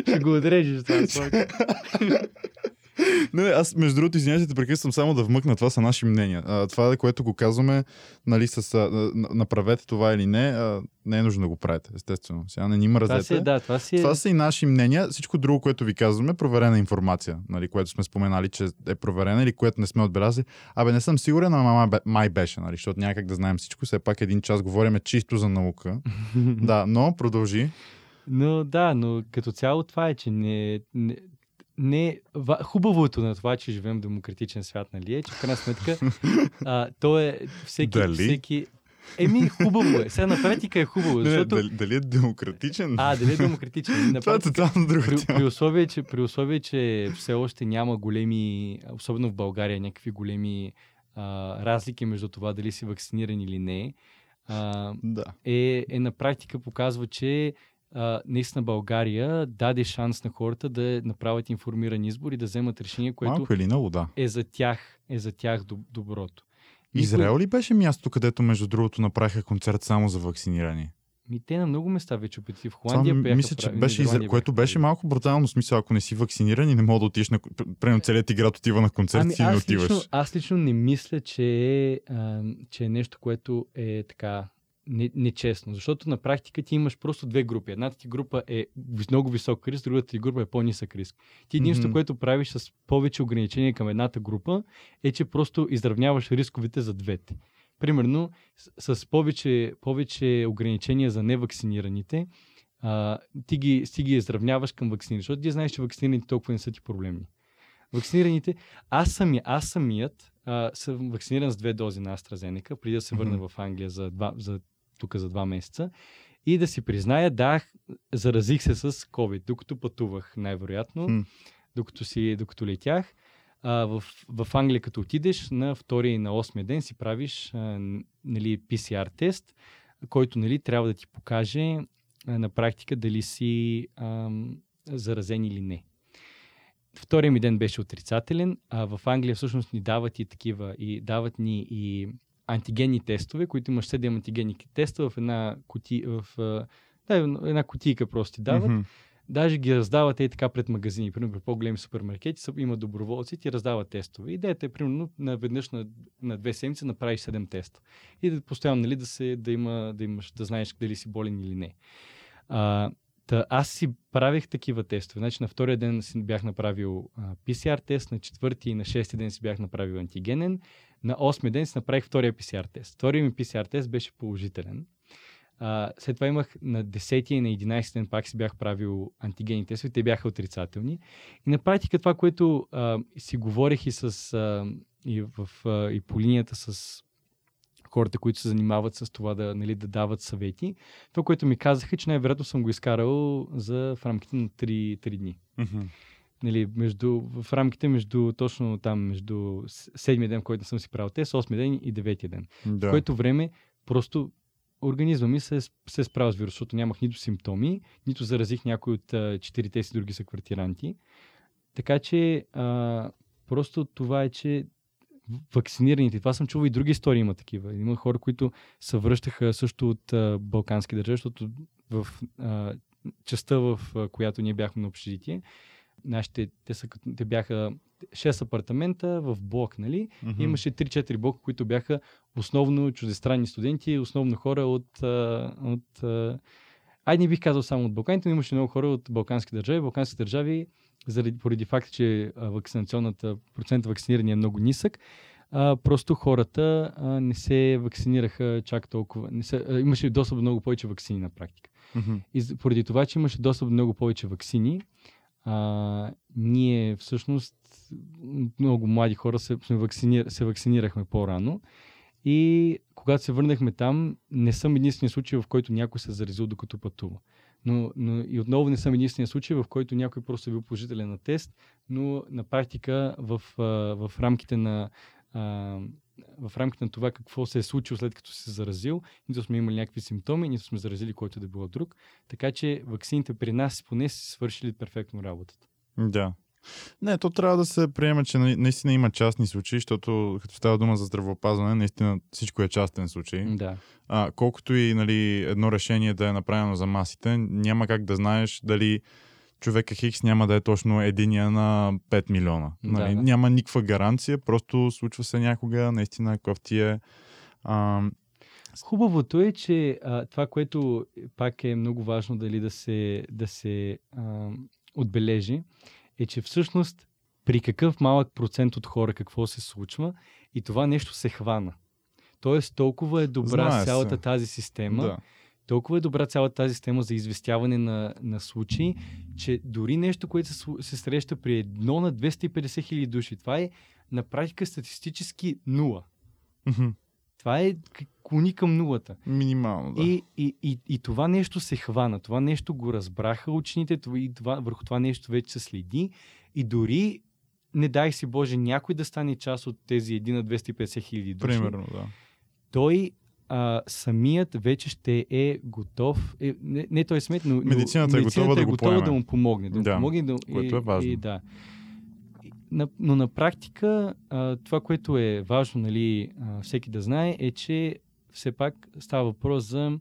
S3: ще го отрежеш това. <laughs>
S2: Не, аз между другото, извинявайте, те прекъсвам само да вмъкна, това са наши мнения. А, това, което го казваме, нали, с а, на- направете това или не, а, не е нужно да го правите, естествено. Сега не ни
S3: Това
S2: мразете.
S3: си е, да, това си е...
S2: Това са и наши мнения. Всичко друго, което ви казваме, е проверена информация, нали, което сме споменали, че е проверена или което не сме отбелязали. Абе, не съм сигурен, ама май беше, нали, защото някак да знаем всичко. Все пак един час говориме чисто за наука. <laughs> да, но продължи.
S3: Но да, но като цяло това е, че не, не, не, хубавото на това, че живеем в демократичен свят, нали е, че в крайна сметка <laughs> а, то е всеки,
S2: Дали?
S3: всеки... Еми, хубаво е. Сега на практика е хубаво,
S2: Не,
S3: защото...
S2: дали, дали е демократичен?
S3: А, дали е демократичен? На <laughs>
S2: Това е
S3: практика,
S2: тотално друга
S3: при, при, условие, че, при условие, че все още няма големи, особено в България, някакви големи а, разлики между това дали си вакциниран или не, а,
S2: Да.
S3: е, е на практика показва, че а, наистина България даде шанс на хората да направят информиран избор и да вземат решение, което
S2: Малко или много, да.
S3: е за тях, е за тях доб- доброто. Никой-
S2: Израел ли беше място, където между другото направиха концерт само за вакцинирани?
S3: Ми, те на много места вече опитали. В
S2: Това
S3: Холандия бяха
S2: мисля, че
S3: прави-
S2: беше, Изра... което беше малко брутално смисъл, ако не си вакциниран и не мога да отидеш на... Примерно целият ти град отива на концерт,
S3: Ами
S2: ти не отиваш.
S3: лично, аз лично не мисля, че е, а, че е нещо, което е така не- нечестно. Защото на практика ти имаш просто две групи. Едната ти група е вис- много висок риск, другата ти група е по-нисък риск. Ти единството,
S2: Мгм.
S3: което правиш с повече ограничения към едната група, е, че просто изравняваш рисковете за двете. Примерно, с, с повече, повече ограничения за невакцинираните, а, ти, ги, ти ги изравняваш към вакцини, защото ти знаеш, че вакцинираните толкова не са ти проблемни. Вакцинираните, аз, сами, аз самият а, съм вакциниран с две дози на AstraZeneca, преди да се върна
S2: Мгм.
S3: в Англия за, два, за тук за два месеца. И да си призная, да, заразих се с COVID, докато пътувах, най-вероятно,
S2: Хм.
S3: докато, си, докато летях. А, в, в Англия, като отидеш, на втория и на осмия ден си правиш а, нали, PCR тест, който нали, трябва да ти покаже а, на практика дали си ам, заразен или не. Втория ми ден беше отрицателен, а в Англия всъщност ни дават и такива, и дават ни и антигенни тестове, които имаш 7 антигенни теста в една кути, в да, една кутийка просто ти дават.
S2: Мгм.
S3: Даже ги раздават и така пред магазини. Примерно при по-големи супермаркети има доброволци, ти раздават тестове. Идеята е, примерно, наведнъж на, на две седмици направиш 7 теста. И да постоянно, нали, да, се, да, има, да, имаш, да знаеш дали си болен или не. А, та, аз си правих такива тестове. Значи на втория ден си бях направил а, PCR тест, на четвърти и на шести ден си бях направил антигенен, на осми ден си направих втория PCR тест. Втория ми PCR тест беше положителен. А, след това имах на 10 и на 11 ден пак си бях правил антигени тестове, те бяха отрицателни. И на практика това, което а, си говорех и, с, а, и, в, а, и по линията с хората, които се занимават с това да, нали, да дават съвети, това, което ми казаха, че най-вероятно съм го изкарал за, в рамките на 3, 3 дни.
S2: Мгм.
S3: Нали, между, в рамките между точно там, между седмия ден, в който съм си правил тест, 8 ден и 9 ден
S2: Да.
S3: в което време просто организма ми се, се е справил с вирус, защото нямах нито симптоми, нито заразих някой от четирите си други съквартиранти. Така че а, просто това е, че вакцинираните, това съм чувал и други истории има такива. Има хора, които се връщаха също от а, балкански държави, защото в а, частта, в а, която ние бяхме на общежитие, нашите, те, са, те бяха 6 апартамента в блок, нали?
S2: Мгм.
S3: Имаше 3-4 блока, които бяха основно чуждестранни студенти, основно хора от... от. Ай, не бих казал само от Балканите, но имаше много хора от балкански държави. Балкански държави, заради, поради факта, че вакцинационната процент вакцинирани е много нисък, а, просто хората а, не се вакцинираха чак толкова. Не се, а, имаше достъп до много повече вакцини на практика.
S2: Мгм.
S3: И поради това, че имаше достъп до много повече вакцини, а, ние всъщност много млади хора се, сме вакцинир, се вакцинирахме по-рано. И когато се върнахме там, не съм единствения случай, в който някой се е заразил докато пътува. Но, но и отново не съм единствения случай, в който някой просто е бил положителен на тест, но на практика в, в рамките на в рамките на това какво се е случило след като се заразил, нито сме имали някакви симптоми, нито сме заразили който да било друг. Така че ваксините при нас поне са си свършили перфектно работата.
S2: Да. Не, то трябва да се приеме, че на- наистина има частни случаи, защото като става дума за здравеопазване, наистина всичко е частен случай.
S3: Да.
S2: А, колкото и нали, едно решение да е направено за масите, няма как да знаеш дали човека Хикс няма да е точно единия на 5 милиона. Нали,
S3: да.
S2: Няма никаква гаранция, просто случва се някога, наистина кофти е. А,
S3: Хубавото е, че а, това, което пак е много важно дали да се, да се а, отбележи, е, че всъщност при какъв малък процент от хора какво се случва и това нещо се хвана. Тоест толкова е добра
S2: Знае се.
S3: цялата тази система,
S2: да.
S3: Толкова е добра цялата тази система за известяване на, на случаи, че дори нещо, което се, се среща при едно на 250 хиляди души, това е на практика статистически нула. Това е клони към нулата.
S2: Минимално, да.
S3: И, и, и, и това нещо се хвана, това нещо го разбраха учените, това, и това, върху това нещо вече се следи и дори не дай си Боже някой да стане част от тези 1 на 250 хиляди души.
S2: Примерно, да.
S3: Той а, самият вече ще е готов. Е, не, не той смет, но но
S2: Медицината е готова да го
S3: готова да му помогне. Да, му
S2: Да,
S3: помогне да,
S2: което
S3: и,
S2: е важно.
S3: И, да. На, но на практика а, това, което е важно нали, а, всеки да знае, е, че все пак става въпрос за,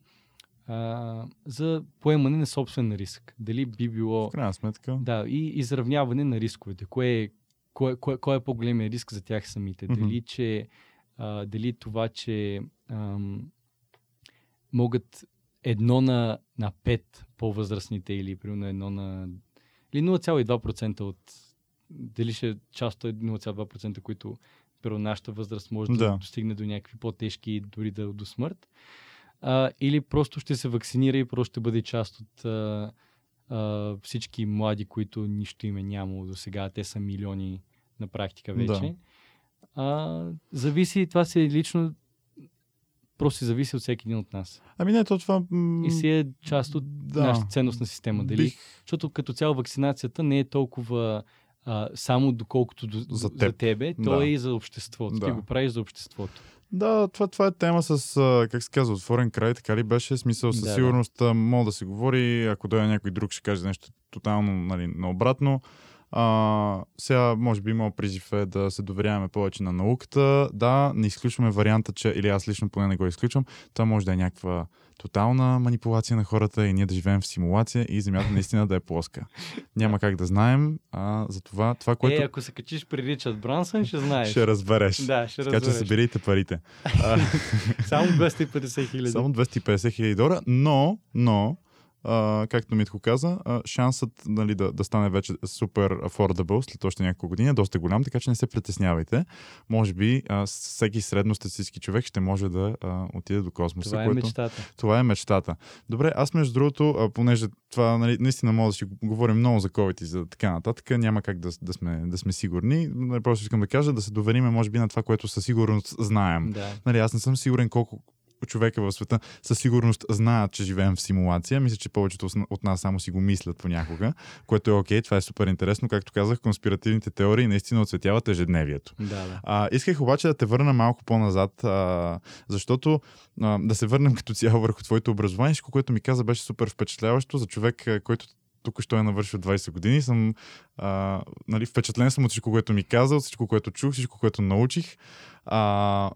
S3: а, за поемане на собствен риск. Дали би било
S2: В крайна сметка.
S3: да, и изравняване на рисковете. Кое е, кое, кое, кой е по-големия риск за тях самите? Дали, че, а, дали това, че ам, могат едно на, на 5 по-възрастните или примерно едно на... Или 0,2% от... Дали ще е част от 0,2%, които при нашата възраст може да.
S2: Да.
S3: достигне до някакви по-тежки, дори да до смърт. А, или просто ще се вакцинира и просто ще бъде част от а, а, всички млади, които нищо им е нямало до сега. Те са милиони на практика вече.
S2: Да.
S3: А, зависи, това си е лично, просто си зависи от всеки един от нас.
S2: Ами не, то това... м,
S3: И си е част от
S2: да.
S3: нашата ценностна система. Дали?
S2: Бих...
S3: Защото като цяло вакцинацията не е толкова а, само доколкото до,
S2: За теб.
S3: за тебе, то
S2: Да.
S3: е и за обществото.
S2: Да.
S3: Ти го правиш за обществото.
S2: Да, това, това е тема с, как се казва, отворен край, така ли беше? Смисъл, със
S3: Да, да.
S2: сигурност а, мога да се говори, ако дойде някой друг, ще каже нещо тотално нали, наобратно. А, сега, може би, моят призив е да се доверяваме повече на науката. Да, не изключваме варианта, че, или аз лично поне не го изключвам, това може да е някаква тотална манипулация на хората и ние да живеем в симулация и Земята наистина да е плоска. Няма как да знаем, а за това, това което
S3: Е, ако се качиш при Ричард Брансън, ще знаеш.
S2: ще разбереш.
S3: Да, ще
S2: така че
S3: разбереш.
S2: съберите парите. <laughs>
S3: Само 250 хиляди.
S2: Само 250 хиляди долара, но, но а, както Митко каза, а, шансът нали, да, да стане вече супер affordable след още няколко години е доста голям, така че не се притеснявайте. Може би а, всеки средностатистически човек ще може да а, отиде до космоса.
S3: Това е
S2: което...
S3: мечтата.
S2: Това е мечтата. Добре, аз между другото, а, понеже това нали, наистина може да си говорим много за COVID и за така нататък, няма как да, да, сме, да сме сигурни. Нали, Просто искам да кажа да се довериме, може би, на това, което със сигурност знаем.
S3: Да.
S2: Нали, аз не съм сигурен колко човека в света със сигурност знаят, че живеем в симулация. Мисля, че повечето от- нас само си го мислят понякога, което е окей, това е супер интересно. Както казах, конспиративните теории наистина оцветяват ежедневието.
S3: Да, да.
S2: А, исках обаче да те върна малко по-назад, а, защото а, да се върнем като цяло върху твоето образование. Всичко, което ми каза, беше супер впечатляващо за човек, който тук що е навършил 20 години. Съм а, нали, впечатлен съм от всичко, което ми каза, от всичко, което чух, всичко, което научих. А,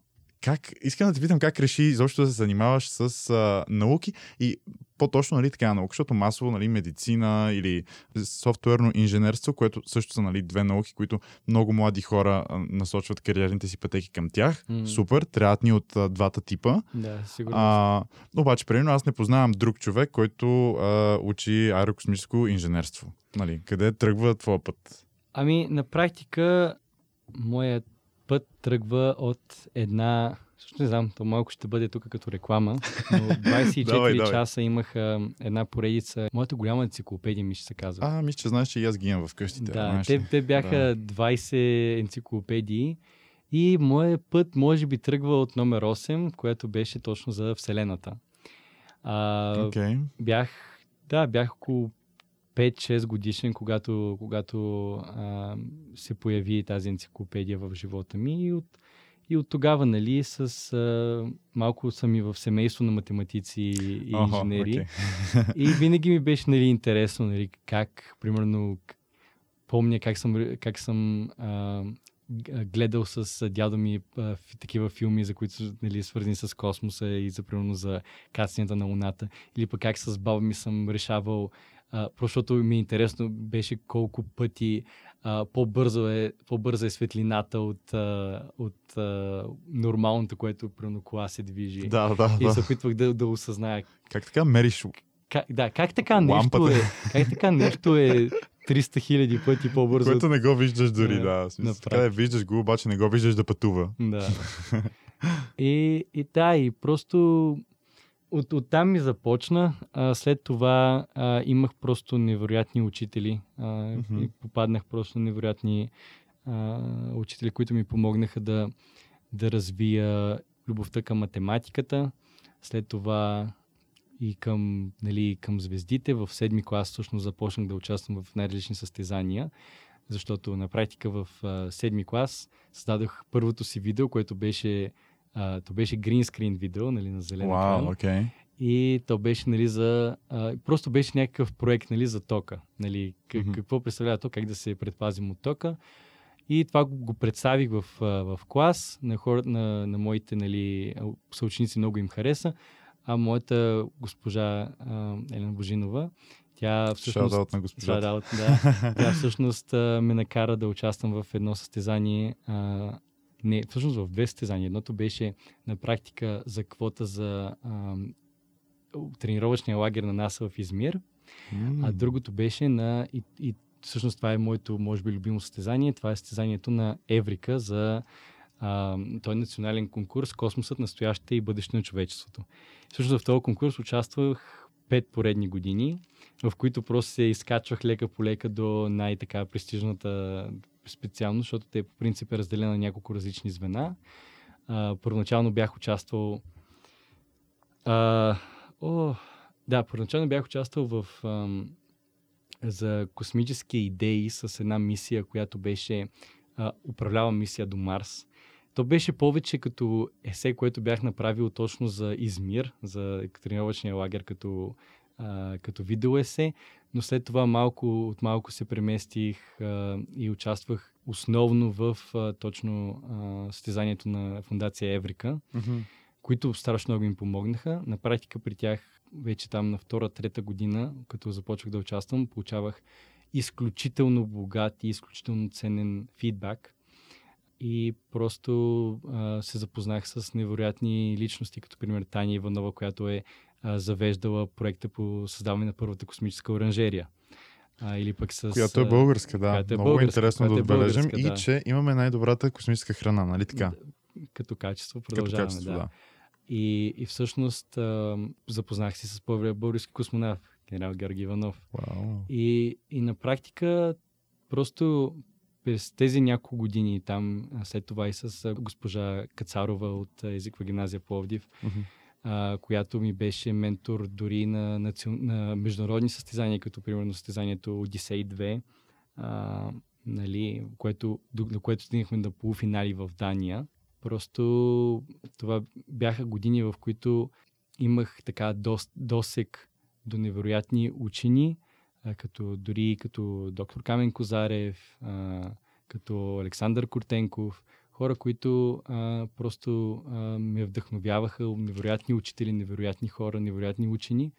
S2: как, искам да те питам как реши изобщо да се занимаваш с а, науки и по-точно нали, така наука, защото масово нали, медицина или софтуерно инженерство, което също са нали, две науки, които много млади хора насочват кариерните си пътеки към тях.
S3: М.
S2: Супер, трябват ни от а, двата типа.
S3: Да, сигурно.
S2: А, обаче, примерно, аз не познавам друг човек, който а, учи аерокосмическо инженерство. Нали, къде тръгва твоя път?
S3: Ами, на практика, моят път тръгва от една... Също не знам, то малко ще бъде тук като реклама, но <laughs> 24
S2: Давай, давай.
S3: часа имах а, една поредица. Моята голяма енциклопедия ми ще се казва.
S2: А, мисля, че знаеш, че и аз ги имам вкъщи.
S3: да, те, те бяха 20 енциклопедии и моят път може би тръгва от номер 8, което беше точно за Вселената. А,
S2: Окей.
S3: бях, да, бях около 5-6 годишен, когато, когато а, се появи тази енциклопедия в живота ми и от, и от тогава, нали, с а, малко съм и в семейство на математици и
S2: Охо,
S3: инженери.
S2: окей.
S3: И винаги ми беше нали, интересно, нали, как, примерно, помня как съм, как съм а, гледал с дядо ми а, такива филми, за които са нали, свързани с космоса и за, примерно, за кацанията на Луната. Или пък как с баба ми съм решавал, а, защото ми е интересно беше колко пъти а, по-бързо е, по-бърза е светлината от, а, от а, нормалното, което примерно кола се движи.
S2: Да, да,
S3: И
S2: да.
S3: се опитвах да, да осъзная
S2: Как така мериш
S3: как, да, как така нещо
S2: Лампата.
S3: е, как така нещо е 300 хиляди пъти по-бързо?
S2: Което не го виждаш дори,
S3: Да,
S2: смисъл, Така да виждаш го, обаче не го виждаш да пътува.
S3: Да. <laughs> И, и да, и просто от, от там ми започна. А, след това а, имах просто невероятни учители. А, и попаднах просто невероятни а, учители, които ми помогнаха да, да развия любовта към математиката. След това и към, нали, към звездите. В седми клас всъщност започнах да участвам в най-различни състезания, защото на практика в а, седми клас създадох първото си видео, което беше, а, то беше green видео, нали, на зелен екран.
S2: окей.
S3: И то беше, нали, за... А, просто беше някакъв проект, нали, за тока. Нали, как,
S2: Мгм.
S3: какво представлява то, как да се предпазим от тока. И това го, представих в, в клас. На, хора, на, на моите, нали, съученици много им хареса. А моята госпожа а, Елена Божинова, тя всъщност...
S2: Шаут на госпожата.
S3: Да. <laughs> Тя всъщност а, ме накара да участвам в едно състезание. А, не, всъщност в две състезания. Едното беше на практика за квота за а, тренировъчния лагер на НАСА в Измир,
S2: М.
S3: а другото беше на... И, и всъщност това е моето, може би, любимо състезание. Това е състезанието на Еврика за а, той е национален конкурс Космосът, настояще и бъдеще на човечеството. Всъщност в този конкурс участвах пет поредни години, в които просто се изкачвах лека по лека до най-така престижната специалност, защото те по принцип е разделена на няколко различни звена. А, първоначално бях участвал а, о, да, първоначално бях участвал в ам, за космически идеи с една мисия, която беше а, управлява мисия до Марс. То беше повече като есе, което бях направил точно за Измир, за тренировъчния лагер като, а, като видео есе, но след това малко от малко се преместих а, и участвах основно в а, точно а, състезанието на фундация Еврика
S2: Мгм.
S3: които страшно много им помогнаха. На практика при тях вече там на втора, трета година, като започвах да участвам, получавах изключително богат и изключително ценен фидбак. И просто а, се запознах с невероятни личности, като пример Таня Иванова, която е а, завеждала проекта по създаване на първата космическа оранжерия. А, или пък с...
S2: Която е българска, да.
S3: която е
S2: Много
S3: българска,
S2: интересно да
S3: която е
S2: отбележим.
S3: българска,
S2: И
S3: да.
S2: че имаме най-добрата космическа храна, нали така?
S3: Като качество
S2: Като
S3: продължаваме.
S2: качество,
S3: да.
S2: да.
S3: И, и всъщност а, запознах се с първия български космонавт, генерал Георги Иванов. И, и на практика просто през тези няколко години там, след това и с госпожа Кацарова от езиква гимназия Пловдив,
S2: Мгм.
S3: А, която ми беше ментор дори на, национ... на международни състезания, като примерно състезанието Одисей 2, а, нали, което, до което стигнахме на полуфинали в Дания. Просто това бяха години, в които имах така дос, досек до невероятни учени, а, като, дори като доктор Камен Козарев, а, като Александър Куртенков, хора, които а, просто а, ме вдъхновяваха, невероятни учители, невероятни хора, невероятни учени.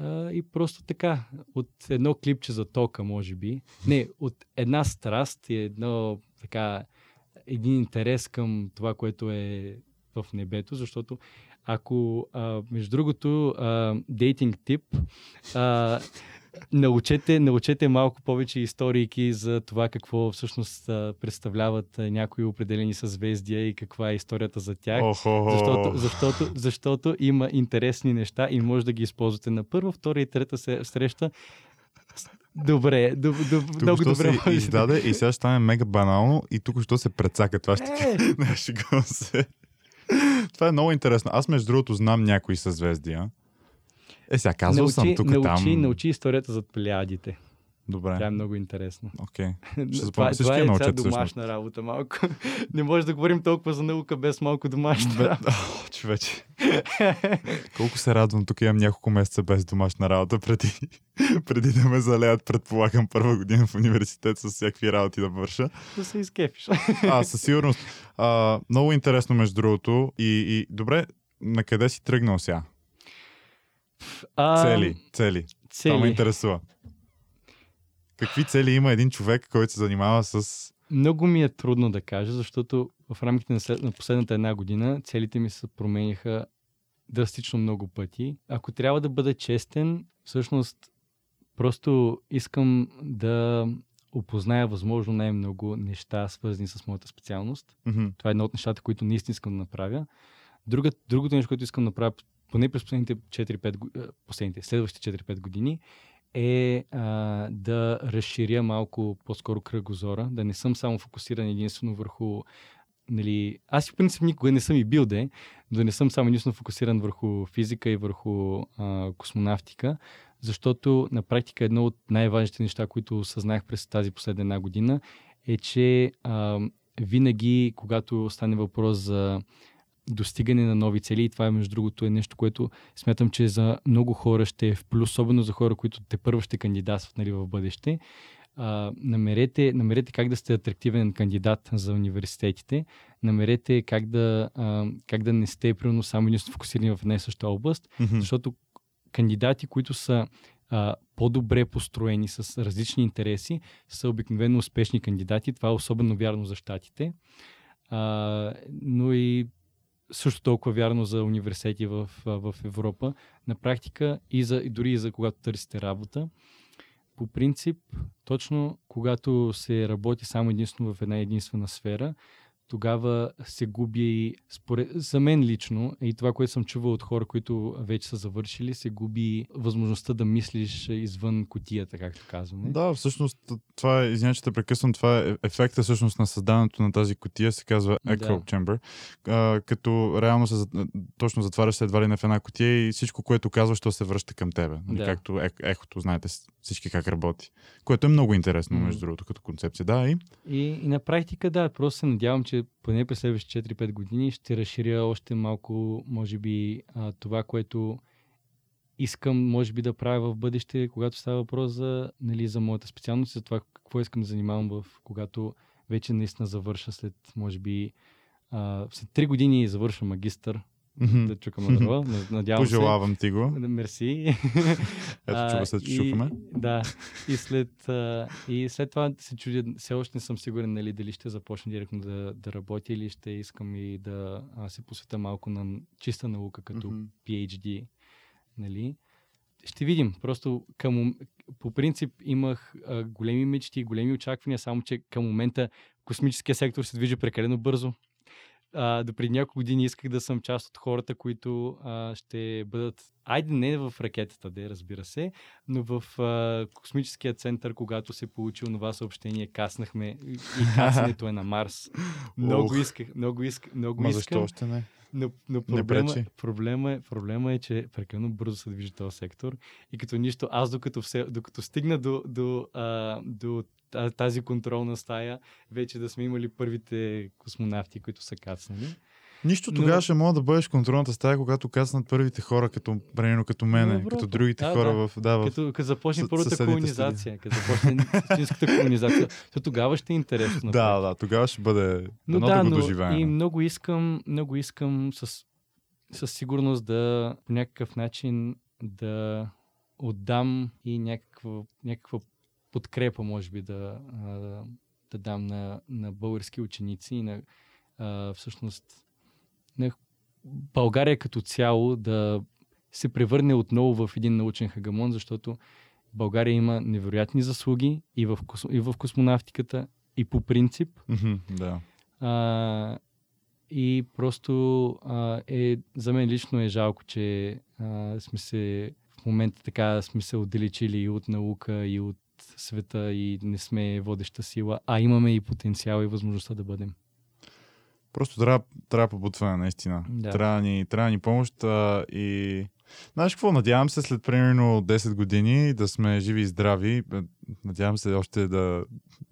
S3: А, и просто така, от едно клипче за тока, може би, не, от една страст и едно така, един интерес към това, което е в небето, защото ако, а, между другото, а, дейтинг тип, а, научете, научете малко повече историки за това какво всъщност представляват някои определени съзвездия и каква е историята за тях.
S2: Охо.
S3: Защото, защото, защото има интересни неща и може да ги използвате на първа, втора и трета среща. Добре, доб, доб,
S2: Тук
S3: много добре.
S2: се издаде и сега ще стане мега банално и тук що се прецака. Това ще
S3: Е, <laughs>
S2: Не, шегувам се. Това е много интересно. Аз, между другото, знам някои съзвездия. Е, сега казвал
S3: научи,
S2: съм тук
S3: научи,
S2: там.
S3: научи историята за плеядите.
S2: Добре,
S3: Тя е много интересна. <laughs> това,
S2: запомня всички
S3: това
S2: я
S3: е
S2: научат
S3: ця
S2: всъщност.
S3: домашна работа малко. <laughs> Не може да говорим толкова за наука без малко домашна
S2: Бе,
S3: работа. <laughs>
S2: О, човече. Колко се радвам, тук имам няколко месеца без домашна работа, преди, преди да ме залеят, предполагам, първа година в университет с всякакви работи да върша.
S3: да се изкефиш.
S2: А, със сигурност. А, много интересно, между другото. И, и добре, на къде си тръгнал сега?
S3: А,
S2: Цели, цели. Това ме
S3: Цели.
S2: интересува. Какви цели има един човек, който се занимава с...
S3: Много ми е трудно да кажа, защото в рамките на, след, на последната една година целите ми се промениха драстично много пъти. Ако трябва да бъда честен, всъщност просто искам да опозная възможно най-много неща, свързани с моята специалност.
S2: Мгм.
S3: Това е едно от нещата, които наистина искам да направя. Друга, другото нещо, което искам да направя поне през последните 4-5, го- а, последните, следващите 4-5 години, е а, да разширя малко по-скоро кръгозора, да не съм само фокусиран единствено върху нали, аз в принцип никога не съм и бил де, да не съм само единствено фокусиран върху физика и върху а, космонавтика, защото на практика едно от най-важните неща, които осъзнах през тази последна една година, е, че а, винаги, когато стане въпрос за достигане на нови цели, и това е между другото е нещо, което смятам, че за много хора ще е в плюс, особено за хора, които те първо ще кандидатстват нали, в бъдеще. А, намерете, намерете как да сте атрактивен кандидат за университетите, намерете как да, а, как да не сте примерно само единствено фокусирани в една и съща област,
S2: Мгм.
S3: защото кандидати, които са а, по-добре построени с различни интереси, са обикновено успешни кандидати. Това е особено вярно за щатите. А, но и също толкова вярно за университети в, в Европа. На практика и, за, и дори и за когато търсите работа. По принцип, точно когато се работи само единствено в една единствена сфера, тогава се губи, според, за мен лично, и това, което съм чувал от хора, които вече са завършили, се губи възможността да мислиш извън котията, както казваме.
S2: Да, всъщност това е, извиня, че те прекъсвам, това е ефекта всъщност на създаването на тази котия, се казва Echo
S3: Да.
S2: Chamber, а, като реално се, точно затваряш се едва ли не в една котия и всичко, което казваш, то се връща към тебе. Нали,
S3: Да.
S2: Както е, ехото, знаете всички как работи. Което е много интересно,
S3: Мгм.
S2: между другото, като концепция. Да, и
S3: И, и на практика, да, просто се надявам, че поне през следващите 4-5 години ще разширя още малко, може би, а, това, което искам, може би, да правя в бъдеще, когато става въпрос за, нали, за моята специалност, за това какво искам да занимавам в, когато вече наистина завърша след, може би, а, след 3 години завършвам магистър,
S2: Мгм.
S3: да чукам на дърва. Надявам се.
S2: пожелавам ти го.
S3: Мерси. <laughs>
S2: Ето, чува се, че чухаме.
S3: Да. И след, а, и след това се чудя, все още не съм сигурен нали, дали ще започна директно да, да работя или ще искам и да а, се посвета малко на чиста наука, като
S2: Мгм.
S3: PhD. Нали? Ще видим. Просто към, по принцип имах а, големи мечти, големи очаквания, само че към момента космическия сектор се движи прекалено бързо. А, до преди няколко години исках да съм част от хората, които а, ще бъдат, айде не в ракетата, де, разбира се, но в а, космическия център, когато се получи онова съобщение, каснахме и и <laughs> кацането е на Марс. Много
S2: Ох.
S3: исках, много исках, много
S2: Ма
S3: искам.
S2: защо още не?
S3: Но, но
S2: Не
S3: проблема,
S2: пречи.
S3: проблема, е, проблема е, че прекалено бързо се движи този сектор и като нищо, аз докато, все, докато стигна до, до, а, до тази контролна стая, вече да сме имали първите космонавти, които са кацнали.
S2: Нищо
S3: Но-
S2: тогава ще мога да бъдеш контролната стая, когато каснат първите хора, като, примерно като мене,
S3: Европа.
S2: като другите
S3: Да,
S2: хора
S3: да.
S2: в... Да, в...
S3: Като, като започне първата колонизация, като започне истинската колонизация, то тогава ще е интересно.
S2: да, да, тогава ще бъде
S3: Но да,
S2: да го
S3: но
S2: доживеем.
S3: и много искам, много искам с, със сигурност да по някакъв начин да отдам и някаква, някаква подкрепа, може би, да, да дам на, на български ученици и на а, всъщност на България като цяло да се превърне отново в един научен хагамон, защото България има невероятни заслуги и в, и в космонавтиката, и по принцип.
S2: Да.
S3: А, и просто а, е, за мен лично е жалко, че а, сме се в момента така сме се отдалечили и от наука, и от света и не сме водеща сила, а имаме и потенциал и възможността да бъдем.
S2: Просто трябва, трябва побутване, наистина.
S3: Да.
S2: Трябва, ни, трябва ни помощ а, и... Знаеш какво? Надявам се след примерно 10 години да сме живи и здрави. Бе, Надявам се още да,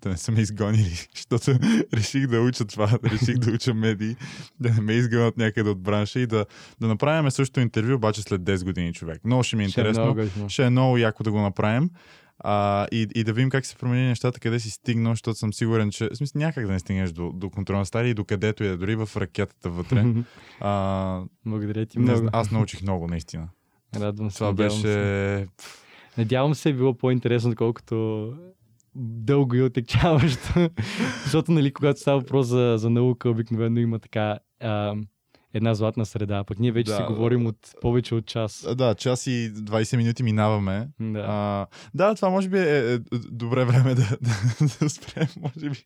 S2: да не са ме изгонили, <laughs> защото реших да уча това, <laughs> реших да уча медии, да не ме изгонят някъде от бранша и да, да направим също интервю, обаче след 10 години човек. Много ще ми е
S3: Ще е
S2: интересно.
S3: много готино.
S2: Ще е много яко да го направим. А, и, и да видим как се промени нещата, къде си стигнал, защото съм сигурен, че в смисъл, някак да не стигнеш до, до контролна стадия и до където и да е, дори в ракетата вътре. <laughs> а,
S3: Благодаря ти
S2: не,
S3: много.
S2: зна- аз научих много, наистина.
S3: Радвам се.
S2: Това беше...
S3: Се. Надявам се е било по-интересно, отколкото дълго и отекчаващо. <laughs> Защото, нали, когато става въпрос за, за наука, обикновено има така а, една златна среда. Пък ние вече
S2: Да,
S3: си
S2: да,
S3: говорим от повече от час.
S2: Да, час и 20 минути минаваме.
S3: Да.
S2: А, да, това може би е, е добре време да, да, да спрем, може би.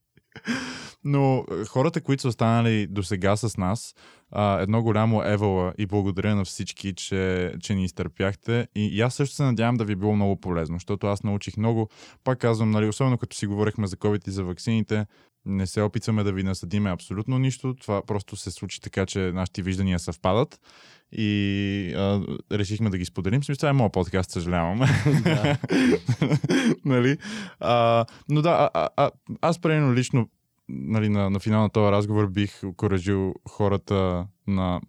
S2: Но хората, които са останали до сега с нас, а, едно голямо евала и благодаря на всички, че, че ни изтърпяхте. И, и аз също се надявам да ви е било много полезно, защото аз научих много. Пак казвам, нали, особено като си говорихме за COVID и за ваксините, не се опитваме да ви насъдиме абсолютно нищо. Това просто се случи така, че нашите виждания съвпадат и а, решихме да ги споделим. Смисъл, това е моят подкаст, съжалявам. <laughs> нали? а, но да, а, а, аз примерно лично нали, на, на финал на този разговор бих окоръжил хората на,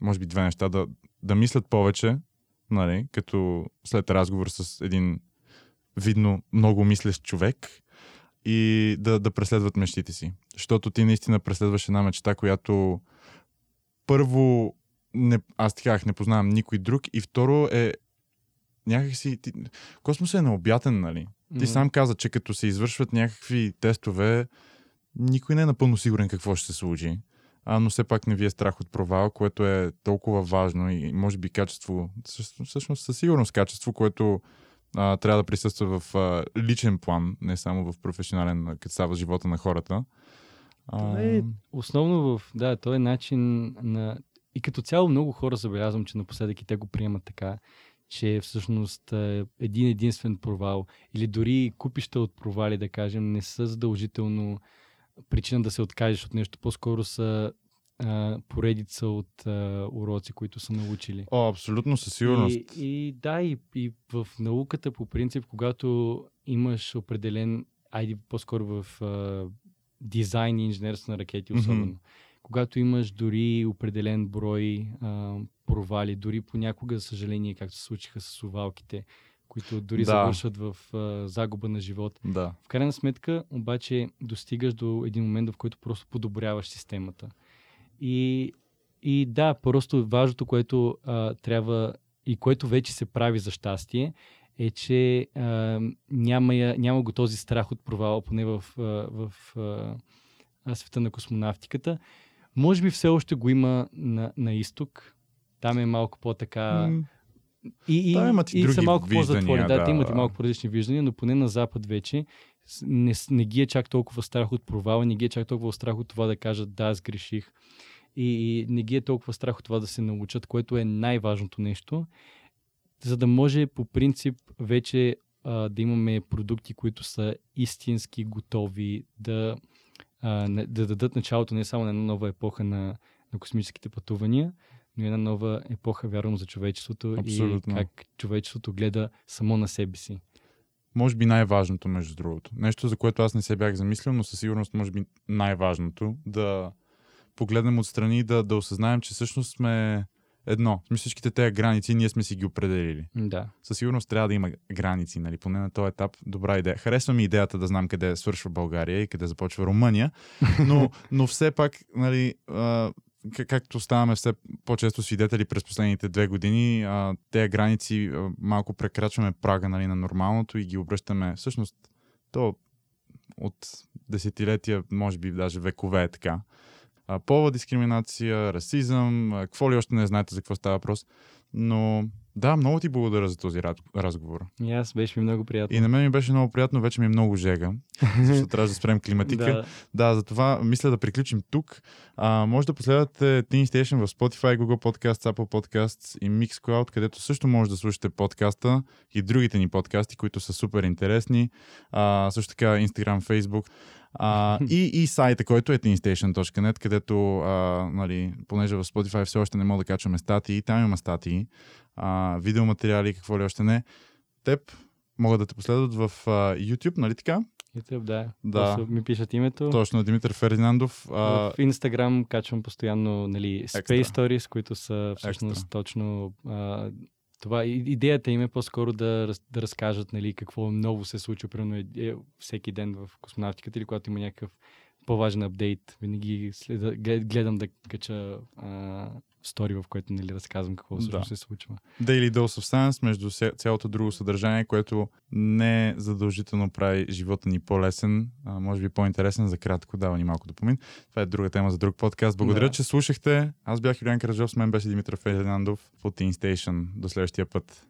S2: може би, две неща, да, да мислят повече, нали, като след разговор с един видно много мислещ човек и да, да преследват мечтите си. Защото ти наистина преследваш една мечта, която първо не, аз ти казах, не познавам никой друг и второ е някакси... Ти, космосът е необятен, нали? Ти mm-hmm. сам каза, че като се извършват някакви тестове, никой не е напълно сигурен какво ще се случи. А, но все пак не ви е страх от провал, което е толкова важно и може би качество, всъщност със сигурност качество, което а, трябва да присъства в а, личен план, не само в професионален, като става живота на хората.
S3: А... е основно в, да, този е начин на... И като цяло много хора забелязвам, че напоследък и те го приемат така, че всъщност един единствен провал или дори купища от провали, да кажем, не са задължително причина да се откажеш от нещо. По-скоро са а, поредица от а, уроци, които са научили.
S2: О, абсолютно със сигурност.
S3: И, и да, и, и в науката по принцип, когато имаш определен, айде по-скоро в а, дизайн и инженерство на ракети особено, mm-hmm. когато имаш дори определен брой а, провали, дори понякога, за съжаление, както се случиха с овалките, които дори да. завършват в а, загуба на живот.
S2: Да.
S3: В крайна сметка, обаче, достигаш до един момент, в който просто подобряваш системата. И, и да, просто важното, което а, трябва и което вече се прави за щастие, е, че а, няма, я, няма го този страх от провала, поне в, а, в а, света на космонавтиката. Може би все още го има на, на изток. Там е малко по-така...
S2: И, и, да, имат и,
S3: и
S2: са
S3: малко
S2: по-затвори.
S3: Да, да, те имат и малко по-различни виждания, но поне на Запад вече не, не ги е чак толкова страх от провала, не ги е чак толкова страх от това да кажат да, аз греших. И, не ги е толкова страх от това да се научат, което е най-важното нещо, за да може по принцип вече а, да имаме продукти, които са истински готови да, а, да дадат началото не само на една нова епоха на, на космическите пътувания, но и една нова епоха, вярвам, за човечеството Абсолютно. и как човечеството гледа само на себе си.
S2: Може би най-важното, между другото. Нещо, за което аз не се бях замислил, но със сигурност може би най-важното да погледнем отстрани и да, да осъзнаем, че всъщност сме едно. Всичките тези граници ние сме си ги определили.
S3: Да.
S2: Със сигурност трябва да има граници, нали? поне на този етап. Добра идея. Харесва ми идеята да знам къде свършва България и къде започва Румъния, но, но все пак, нали, както ставаме все по-често свидетели през последните две години, а, тези граници а, малко прекрачваме прага нали, на нормалното и ги обръщаме. Всъщност, то от десетилетия, може би даже векове е така полова дискриминация, расизъм, какво ли още не знаете за какво става въпрос. Но да, много ти благодаря за този разговор.
S3: И аз беше ми много приятно.
S2: И на мен ми беше много приятно, вече ми е много жега, <laughs> защото трябва да спрем климатика. да. да, затова мисля да приключим тук. А, може да последвате Teen Station в Spotify, Google Podcasts, Apple Podcasts и Mixcloud, където също може да слушате подкаста и другите ни подкасти, които са супер интересни. А, също така Instagram, Facebook. А, <laughs> и, и сайта, който е teenstation.net, където, а, нали, понеже в Spotify все още не мога да качваме статии, там има статии, а, видеоматериали, какво ли още не. Теб могат да те последват в а, YouTube, нали така?
S3: YouTube, да.
S2: да.
S3: Просто ми пишат името.
S2: Точно, Димитър Фердинандов.
S3: А... В Instagram качвам постоянно нали, Space Extra. Stories, които са всъщност Extra. точно а, това идеята им е по-скоро да, да разкажат нали, какво ново се случва, примерно е, е, всеки ден в космонавтиката или когато има някакъв по-важен апдейт. Винаги след, гледам да кача а, стори, в което нали, разказвам какво всъщност да. се случва.
S2: Daily Dose of Science между цялото друго съдържание, което не задължително прави живота ни по-лесен, а може би по-интересен за кратко, дава ни малко допомин. Това е друга тема за друг подкаст. Благодаря, да. че слушахте. Аз бях Юлиан Караджов, с мен беше Димитър Фердинандов по Teen Station. До следващия път.